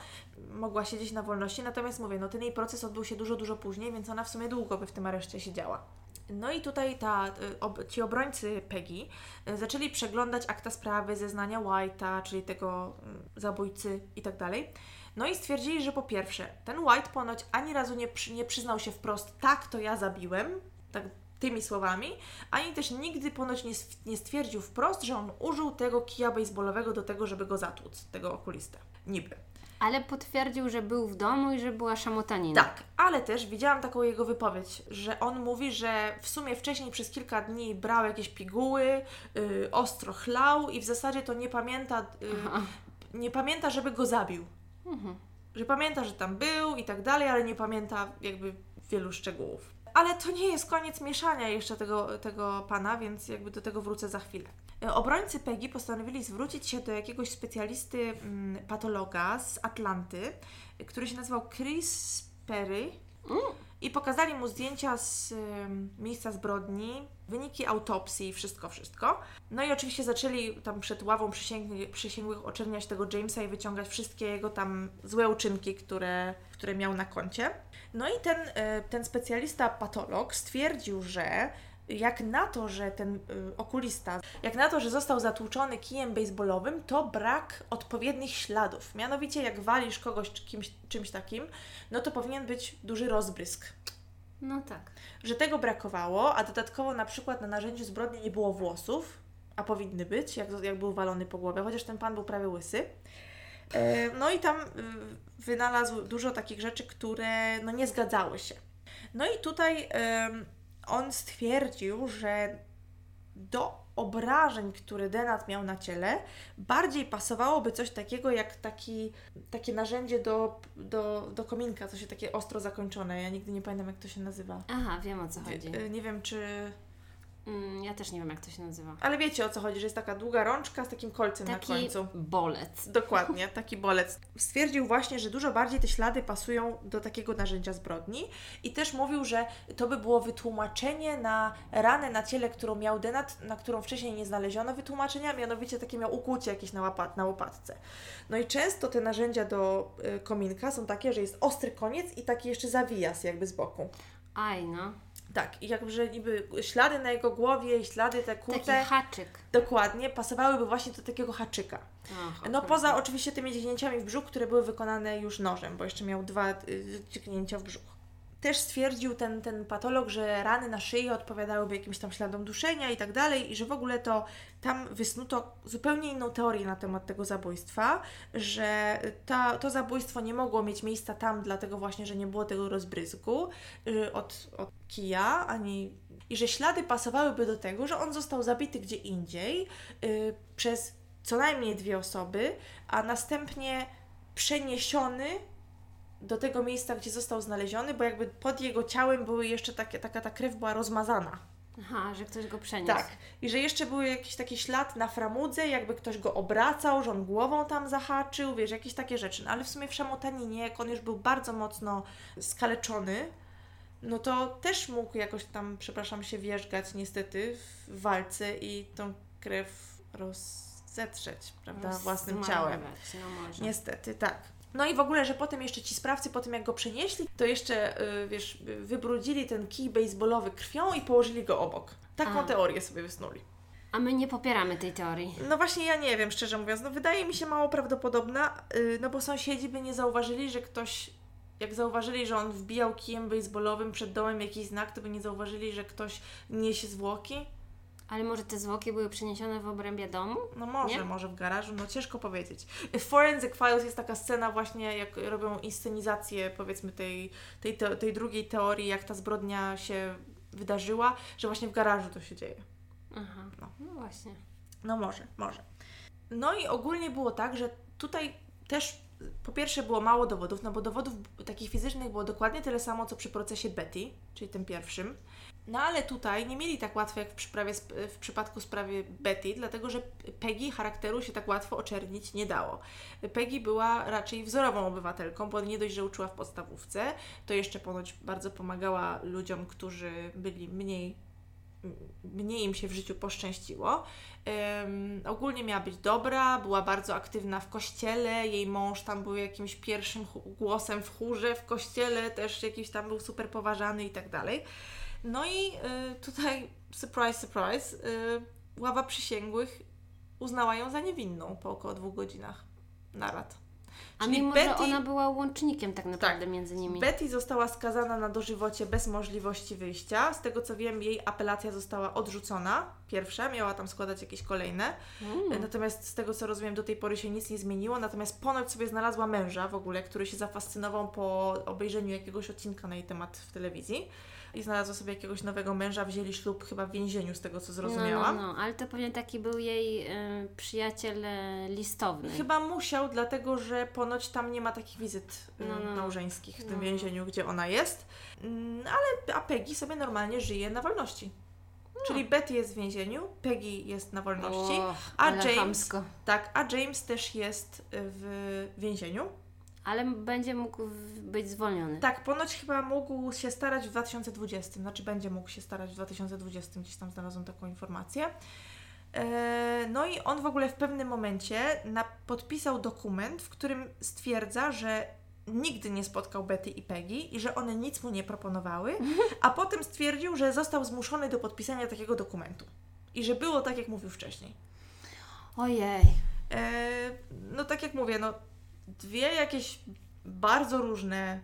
Mogła siedzieć na wolności, natomiast mówię, no ten jej proces odbył się dużo, dużo później, więc ona w sumie długo by w tym areszcie siedziała. No i tutaj ta, y, ob, ci obrońcy Peggy y, zaczęli przeglądać akta sprawy, zeznania White'a, czyli tego y, zabójcy i tak dalej. No i stwierdzili, że po pierwsze, ten White ponoć ani razu nie, przy, nie przyznał się wprost, tak, to ja zabiłem, tak tymi słowami, ani też nigdy ponoć nie stwierdził wprost, że on użył tego kija baseballowego do tego, żeby go zatłuc, tego okulistę. Niby. Ale potwierdził, że był w domu i że była szamotanina. Tak, ale też widziałam taką jego wypowiedź, że on mówi, że w sumie wcześniej przez kilka dni brał jakieś piguły, y, ostro chlał i w zasadzie to nie pamięta, y, Aha. nie pamięta, żeby go zabił. Mhm. Że pamięta, że tam był i tak dalej, ale nie pamięta jakby wielu szczegółów. Ale to nie jest koniec mieszania jeszcze tego, tego pana, więc jakby do tego wrócę za chwilę. E, Obrońcy Peggy postanowili zwrócić się do jakiegoś specjalisty mm, patologa z Atlanty, który się nazywał Chris Perry i pokazali mu zdjęcia z miejsca zbrodni, wyniki autopsji, wszystko, wszystko. No i oczywiście zaczęli tam przed ławą przysięgli, przysięgłych oczerniać tego Jamesa i wyciągać wszystkie jego tam złe uczynki, które, które miał na koncie. No i ten, y, ten specjalista patolog stwierdził, że jak na to, że ten y, okulista, jak na to, że został zatłuczony kijem baseballowym, to brak odpowiednich śladów. Mianowicie, jak walisz kogoś kimś, czymś takim, no to powinien być duży rozbrysk. No tak. Że tego brakowało, a dodatkowo na przykład na narzędziu zbrodni nie było włosów, a powinny być, jak, jak był walony po głowie, chociaż ten pan był prawie łysy. E, No i tam y, wynalazł dużo takich rzeczy, które no, nie zgadzały się. No i tutaj on stwierdził, że do obrażeń, które Denat miał na ciele, bardziej pasowałoby coś takiego jak taki, takie narzędzie do, do, do kominka, co się takie ostro zakończone. Ja nigdy nie pamiętam, jak to się nazywa. Aha, wiem o co chodzi. Y, Nie wiem, czy Mm, ja też nie wiem, jak to się nazywa. Ale wiecie o co chodzi, że jest taka długa rączka z takim kolcem Taki na końcu. bolec. Dokładnie, taki bolec. Stwierdził właśnie, że dużo bardziej te ślady pasują do takiego narzędzia zbrodni i też mówił, że to by było wytłumaczenie na ranę na ciele, którą miał Denat, na którą wcześniej nie znaleziono wytłumaczenia, mianowicie takie miał ukłucie jakieś na, łapat, na łopatce. No i często te narzędzia do y, kominka są takie, że jest ostry koniec i taki jeszcze zawijas jakby z boku. Aj, no. Tak, i jakże niby ślady na jego głowie i ślady te Taki kute, haczyk. dokładnie, pasowałyby właśnie do takiego haczyka. No poza oczywiście tymi dźgnięciami w brzuch, które były wykonane już nożem, bo jeszcze miał dwa y, dźgnięcia w brzuch. Też stwierdził ten, ten patolog, że rany na szyi odpowiadałyby jakimś tam śladom duszenia i tak dalej i że w ogóle to tam wysnuto zupełnie inną teorię na temat tego zabójstwa, że ta, to zabójstwo nie mogło mieć miejsca tam, dlatego właśnie, że nie było tego rozbryzgu y, od, od kija, ani i że ślady pasowałyby do tego, że on został zabity gdzie indziej y, przez co najmniej dwie osoby, a następnie przeniesiony do tego miejsca, gdzie został znaleziony, bo jakby pod jego ciałem były jeszcze takie, taka ta krew była rozmazana. Aha, że ktoś go przeniósł. Tak. I że jeszcze był jakiś taki ślad na framudze, jakby ktoś go obracał, że on głową tam zahaczył, wiesz, jakieś takie rzeczy. No, ale w sumie w szamotaninie, jak on już był bardzo mocno skaleczony, no to też mógł jakoś tam, przepraszam, się wierzgać niestety w walce i tą krew rozetrzeć, prawda, własnym ciałem. No. Niestety, tak. No i w ogóle, że potem jeszcze ci sprawcy, po tym jak go przenieśli, to jeszcze, y, wiesz, wybrudzili ten kij baseballowy krwią i położyli go obok. Taką A. teorię sobie wysnuli. A my nie popieramy tej teorii. No właśnie, ja nie wiem, szczerze mówiąc. No wydaje mi się mało prawdopodobna, y, no bo sąsiedzi by nie zauważyli, że ktoś, jak zauważyli, że on wbijał kijem baseballowym przed domem jakiś znak, to by nie zauważyli, że ktoś niesie zwłoki. Ale może te zwłoki były przeniesione w obrębie domu? No może, Nie? może w garażu, no ciężko powiedzieć. W Forensic Files jest taka scena właśnie, jak robią inscenizację powiedzmy tej, tej, te, tej drugiej teorii, jak ta zbrodnia się wydarzyła, że właśnie w garażu to się dzieje. Aha, No. no właśnie. No może, może. No i ogólnie było tak, że tutaj też po pierwsze było mało dowodów, no bo dowodów takich fizycznych było dokładnie tyle samo, co przy procesie Betty, czyli tym pierwszym. No ale tutaj nie mieli tak łatwo jak w, przyprawie, w przypadku sprawy Betty, dlatego że Peggy charakteru się tak łatwo oczernić nie dało. Peggy była raczej wzorową obywatelką, bo nie dość, że uczyła w podstawówce, to jeszcze ponoć bardzo pomagała ludziom, którzy byli mniej mniej im się w życiu poszczęściło. Ym, ogólnie miała być dobra, była bardzo aktywna w kościele, jej mąż tam był jakimś pierwszym głosem w chórze w kościele, też jakiś tam był super poważany i tak dalej. No i y, tutaj, surprise, surprise, y, ława przysięgłych uznała ją za niewinną po około dwóch godzinach narad. A Czyli mimo, że Betty- ona była łącznikiem tak naprawdę między nimi. Betty została skazana na dożywocie bez możliwości wyjścia. Z tego co wiem, jej apelacja została odrzucona. Pierwsza, miała tam składać jakieś kolejne. Mm. Natomiast z tego co rozumiem, do tej pory się nic nie zmieniło. Natomiast ponoć sobie znalazła męża w ogóle, który się zafascynował po obejrzeniu jakiegoś odcinka na jej temat w telewizji. I znalazła sobie jakiegoś nowego męża, wzięli ślub chyba w więzieniu, z tego co zrozumiałam. No, no, no, ale to pewnie taki był jej y, przyjaciel y, listowny. Chyba musiał, dlatego że ponoć tam nie ma takich wizyt y, No, no. małżeńskich w tym No. więzieniu, gdzie ona jest. Mm, Ale a Peggy sobie normalnie żyje na wolności. Czyli Betty jest w więzieniu, Peggy jest na wolności, Och, a James- tak, a James też jest y, w więzieniu. Ale będzie mógł być zwolniony. Tak, ponoć chyba mógł się starać w 2020, znaczy będzie mógł się starać w 2020, gdzieś tam znalazłam taką informację. E, No i on w ogóle w pewnym momencie podpisał dokument, w którym stwierdza, że nigdy nie spotkał Betty i Peggy i że one nic mu nie proponowały, a potem stwierdził, że został zmuszony do podpisania takiego dokumentu. I że było tak, jak mówił wcześniej. Ojej. E, no tak jak mówię, no dwie jakieś bardzo różne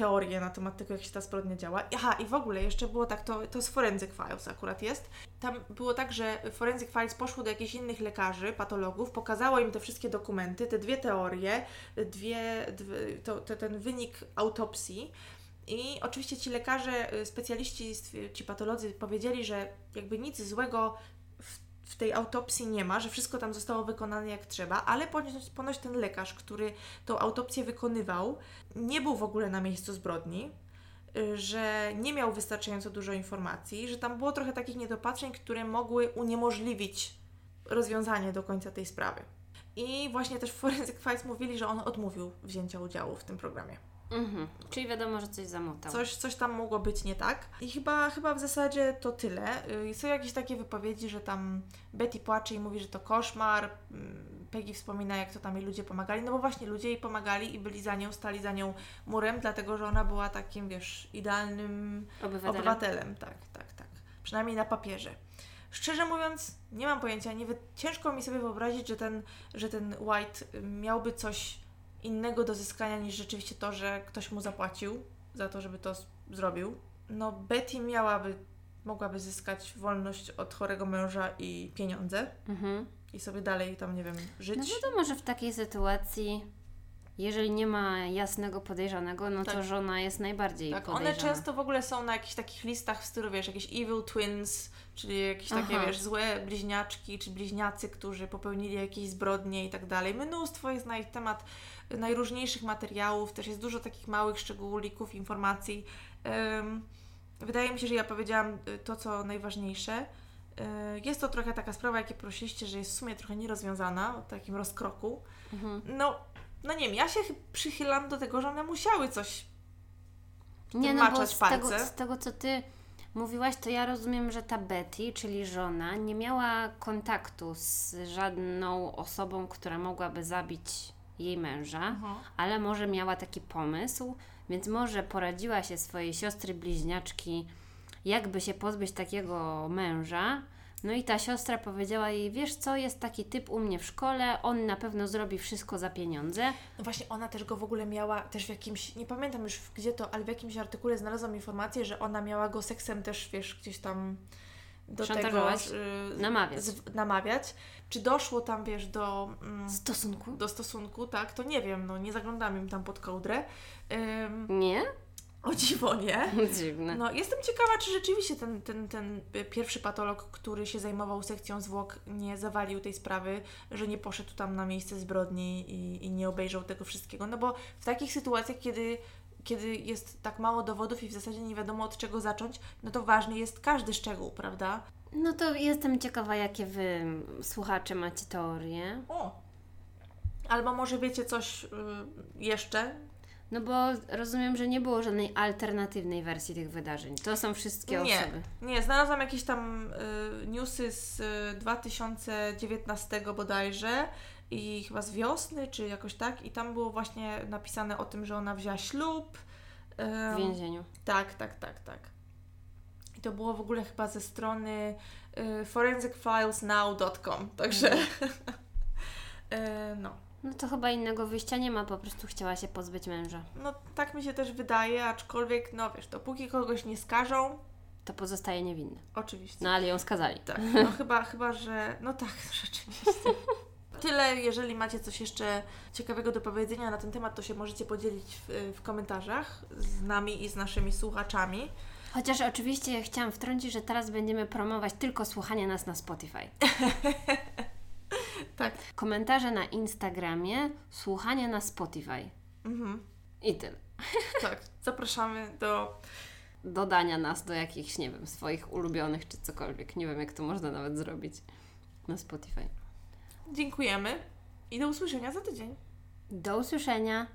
teorie na temat tego, jak się ta zbrodnia działa. Aha, i w ogóle jeszcze było tak, to, to z Forensic Files akurat jest. Tam było tak, że Forensic Files poszło do jakichś innych lekarzy, patologów, pokazało im te wszystkie dokumenty, te dwie teorie, dwie, dwie to, to, ten wynik autopsji. I oczywiście ci lekarze, y, specjaliści, ci patolodzy powiedzieli, że jakby nic złego w, tej autopsji nie ma, że wszystko tam zostało wykonane jak trzeba, ale ponoć, ponoć ten lekarz, który tą autopsję wykonywał, nie był w ogóle na miejscu zbrodni. y, że nie miał wystarczająco dużo informacji, że tam było trochę takich niedopatrzeń, które mogły uniemożliwić rozwiązanie do końca tej sprawy. I właśnie też w Forensic Files mówili, że on odmówił wzięcia udziału w tym programie. Mhm. Czyli wiadomo, że coś zamotał. Coś, coś tam mogło być nie tak. I chyba, chyba w zasadzie to tyle. Y, Są jakieś takie wypowiedzi, że tam Betty płacze i mówi, że to koszmar. Mm, Peggy wspomina, jak to tam jej ludzie pomagali. No bo właśnie ludzie jej pomagali i byli za nią, stali za nią murem, dlatego że ona była takim, wiesz, idealnym Obywatelem. obywatelem. Tak, tak, tak. Przynajmniej na papierze. Szczerze mówiąc, nie mam pojęcia. Nie wy... Ciężko mi sobie wyobrazić, że ten, że ten White miałby coś innego do zyskania niż rzeczywiście to, że ktoś mu zapłacił za to, żeby to zrobił. No, Betty miałaby, mogłaby zyskać wolność od chorego męża i pieniądze Mhm. i sobie dalej tam, nie wiem, żyć. No wiadomo, że w takiej sytuacji, jeżeli nie ma jasnego podejrzanego, no to Tak. żona jest najbardziej Tak, one podejrzana. często w ogóle są na jakichś takich listach w stylu, wiesz, jakieś evil twins, czyli jakieś takie, Aha. wiesz, złe bliźniaczki, czy bliźniacy, którzy popełnili jakieś zbrodnie i tak dalej. Mnóstwo jest na ich temat najróżniejszych materiałów, też jest dużo takich małych szczególików, informacji. Wydaje mi się, że ja powiedziałam y, to, co najważniejsze. Y, Jest to trochę taka sprawa, jakie prosiliście, że jest w sumie trochę nierozwiązana, o takim rozkroku. Mhm. No, no nie wiem, ja się chy- przychylam do tego, że one musiały coś Nie, no bo z tego, palce. z tego, co Ty mówiłaś, to ja rozumiem, że ta Betty, czyli żona, nie miała kontaktu z żadną osobą, która mogłaby zabić jej męża, ale może miała taki pomysł, więc może poradziła się swojej siostry bliźniaczki, jakby się pozbyć takiego męża. No i ta siostra powiedziała jej, wiesz co, jest taki typ u mnie w szkole, on na pewno zrobi wszystko za pieniądze. No właśnie, ona też go w ogóle miała, też w jakimś, nie pamiętam już gdzie to, ale w jakimś artykule znalazłam informację, że ona miała go seksem też, wiesz, gdzieś tam do Szantażować? tego y, Namawiać. z- namawiać. Czy doszło tam, wiesz, do, mm, Stosunku? do stosunku, tak? To nie wiem, no nie zaglądam im tam pod kołdrę. Ym, Nie? o dziwo nie. Dziwne. No, jestem ciekawa, czy rzeczywiście ten, ten, ten pierwszy patolog, który się zajmował sekcją zwłok, nie zawalił tej sprawy, że nie poszedł tam na miejsce zbrodni i, i nie obejrzał tego wszystkiego. No bo w takich sytuacjach, kiedy, kiedy jest tak mało dowodów i w zasadzie nie wiadomo od czego zacząć, no to ważny jest każdy szczegół, prawda? No to jestem ciekawa, jakie wy, słuchacze, macie teorie. O! Albo może wiecie coś y, jeszcze? No bo rozumiem, że nie było żadnej alternatywnej wersji tych wydarzeń. To są wszystkie Nie. osoby. Nie, znalazłam jakieś tam y, newsy z y, 2019 bodajże i chyba z wiosny, czy jakoś tak, i tam było właśnie napisane o tym, że ona wzięła ślub. W Ym, więzieniu. tak, tak, tak, tak. I to było w ogóle chyba ze strony y, forensicfilesnow.com, także y, no. No to chyba innego wyjścia nie ma, po prostu chciała się pozbyć męża. No tak mi się też wydaje, aczkolwiek, no wiesz, dopóki kogoś nie skażą, To pozostaje niewinny. oczywiście. No ale ją skazali. Tak, no chyba, chyba, że. No tak, rzeczywiście. Tyle, jeżeli macie coś jeszcze ciekawego do powiedzenia na ten temat, to się możecie podzielić w, w komentarzach z nami i z naszymi słuchaczami. Chociaż oczywiście chciałam wtrącić, że teraz będziemy promować tylko słuchanie nas na Spotify. Tak. Komentarze na Instagramie, słuchanie na Spotify. Mhm. I tyle. Tak, zapraszamy do. Dodania nas do jakichś, nie wiem, swoich ulubionych czy cokolwiek. Nie wiem, jak to można nawet zrobić na Spotify. Dziękujemy i do usłyszenia za tydzień. Do usłyszenia.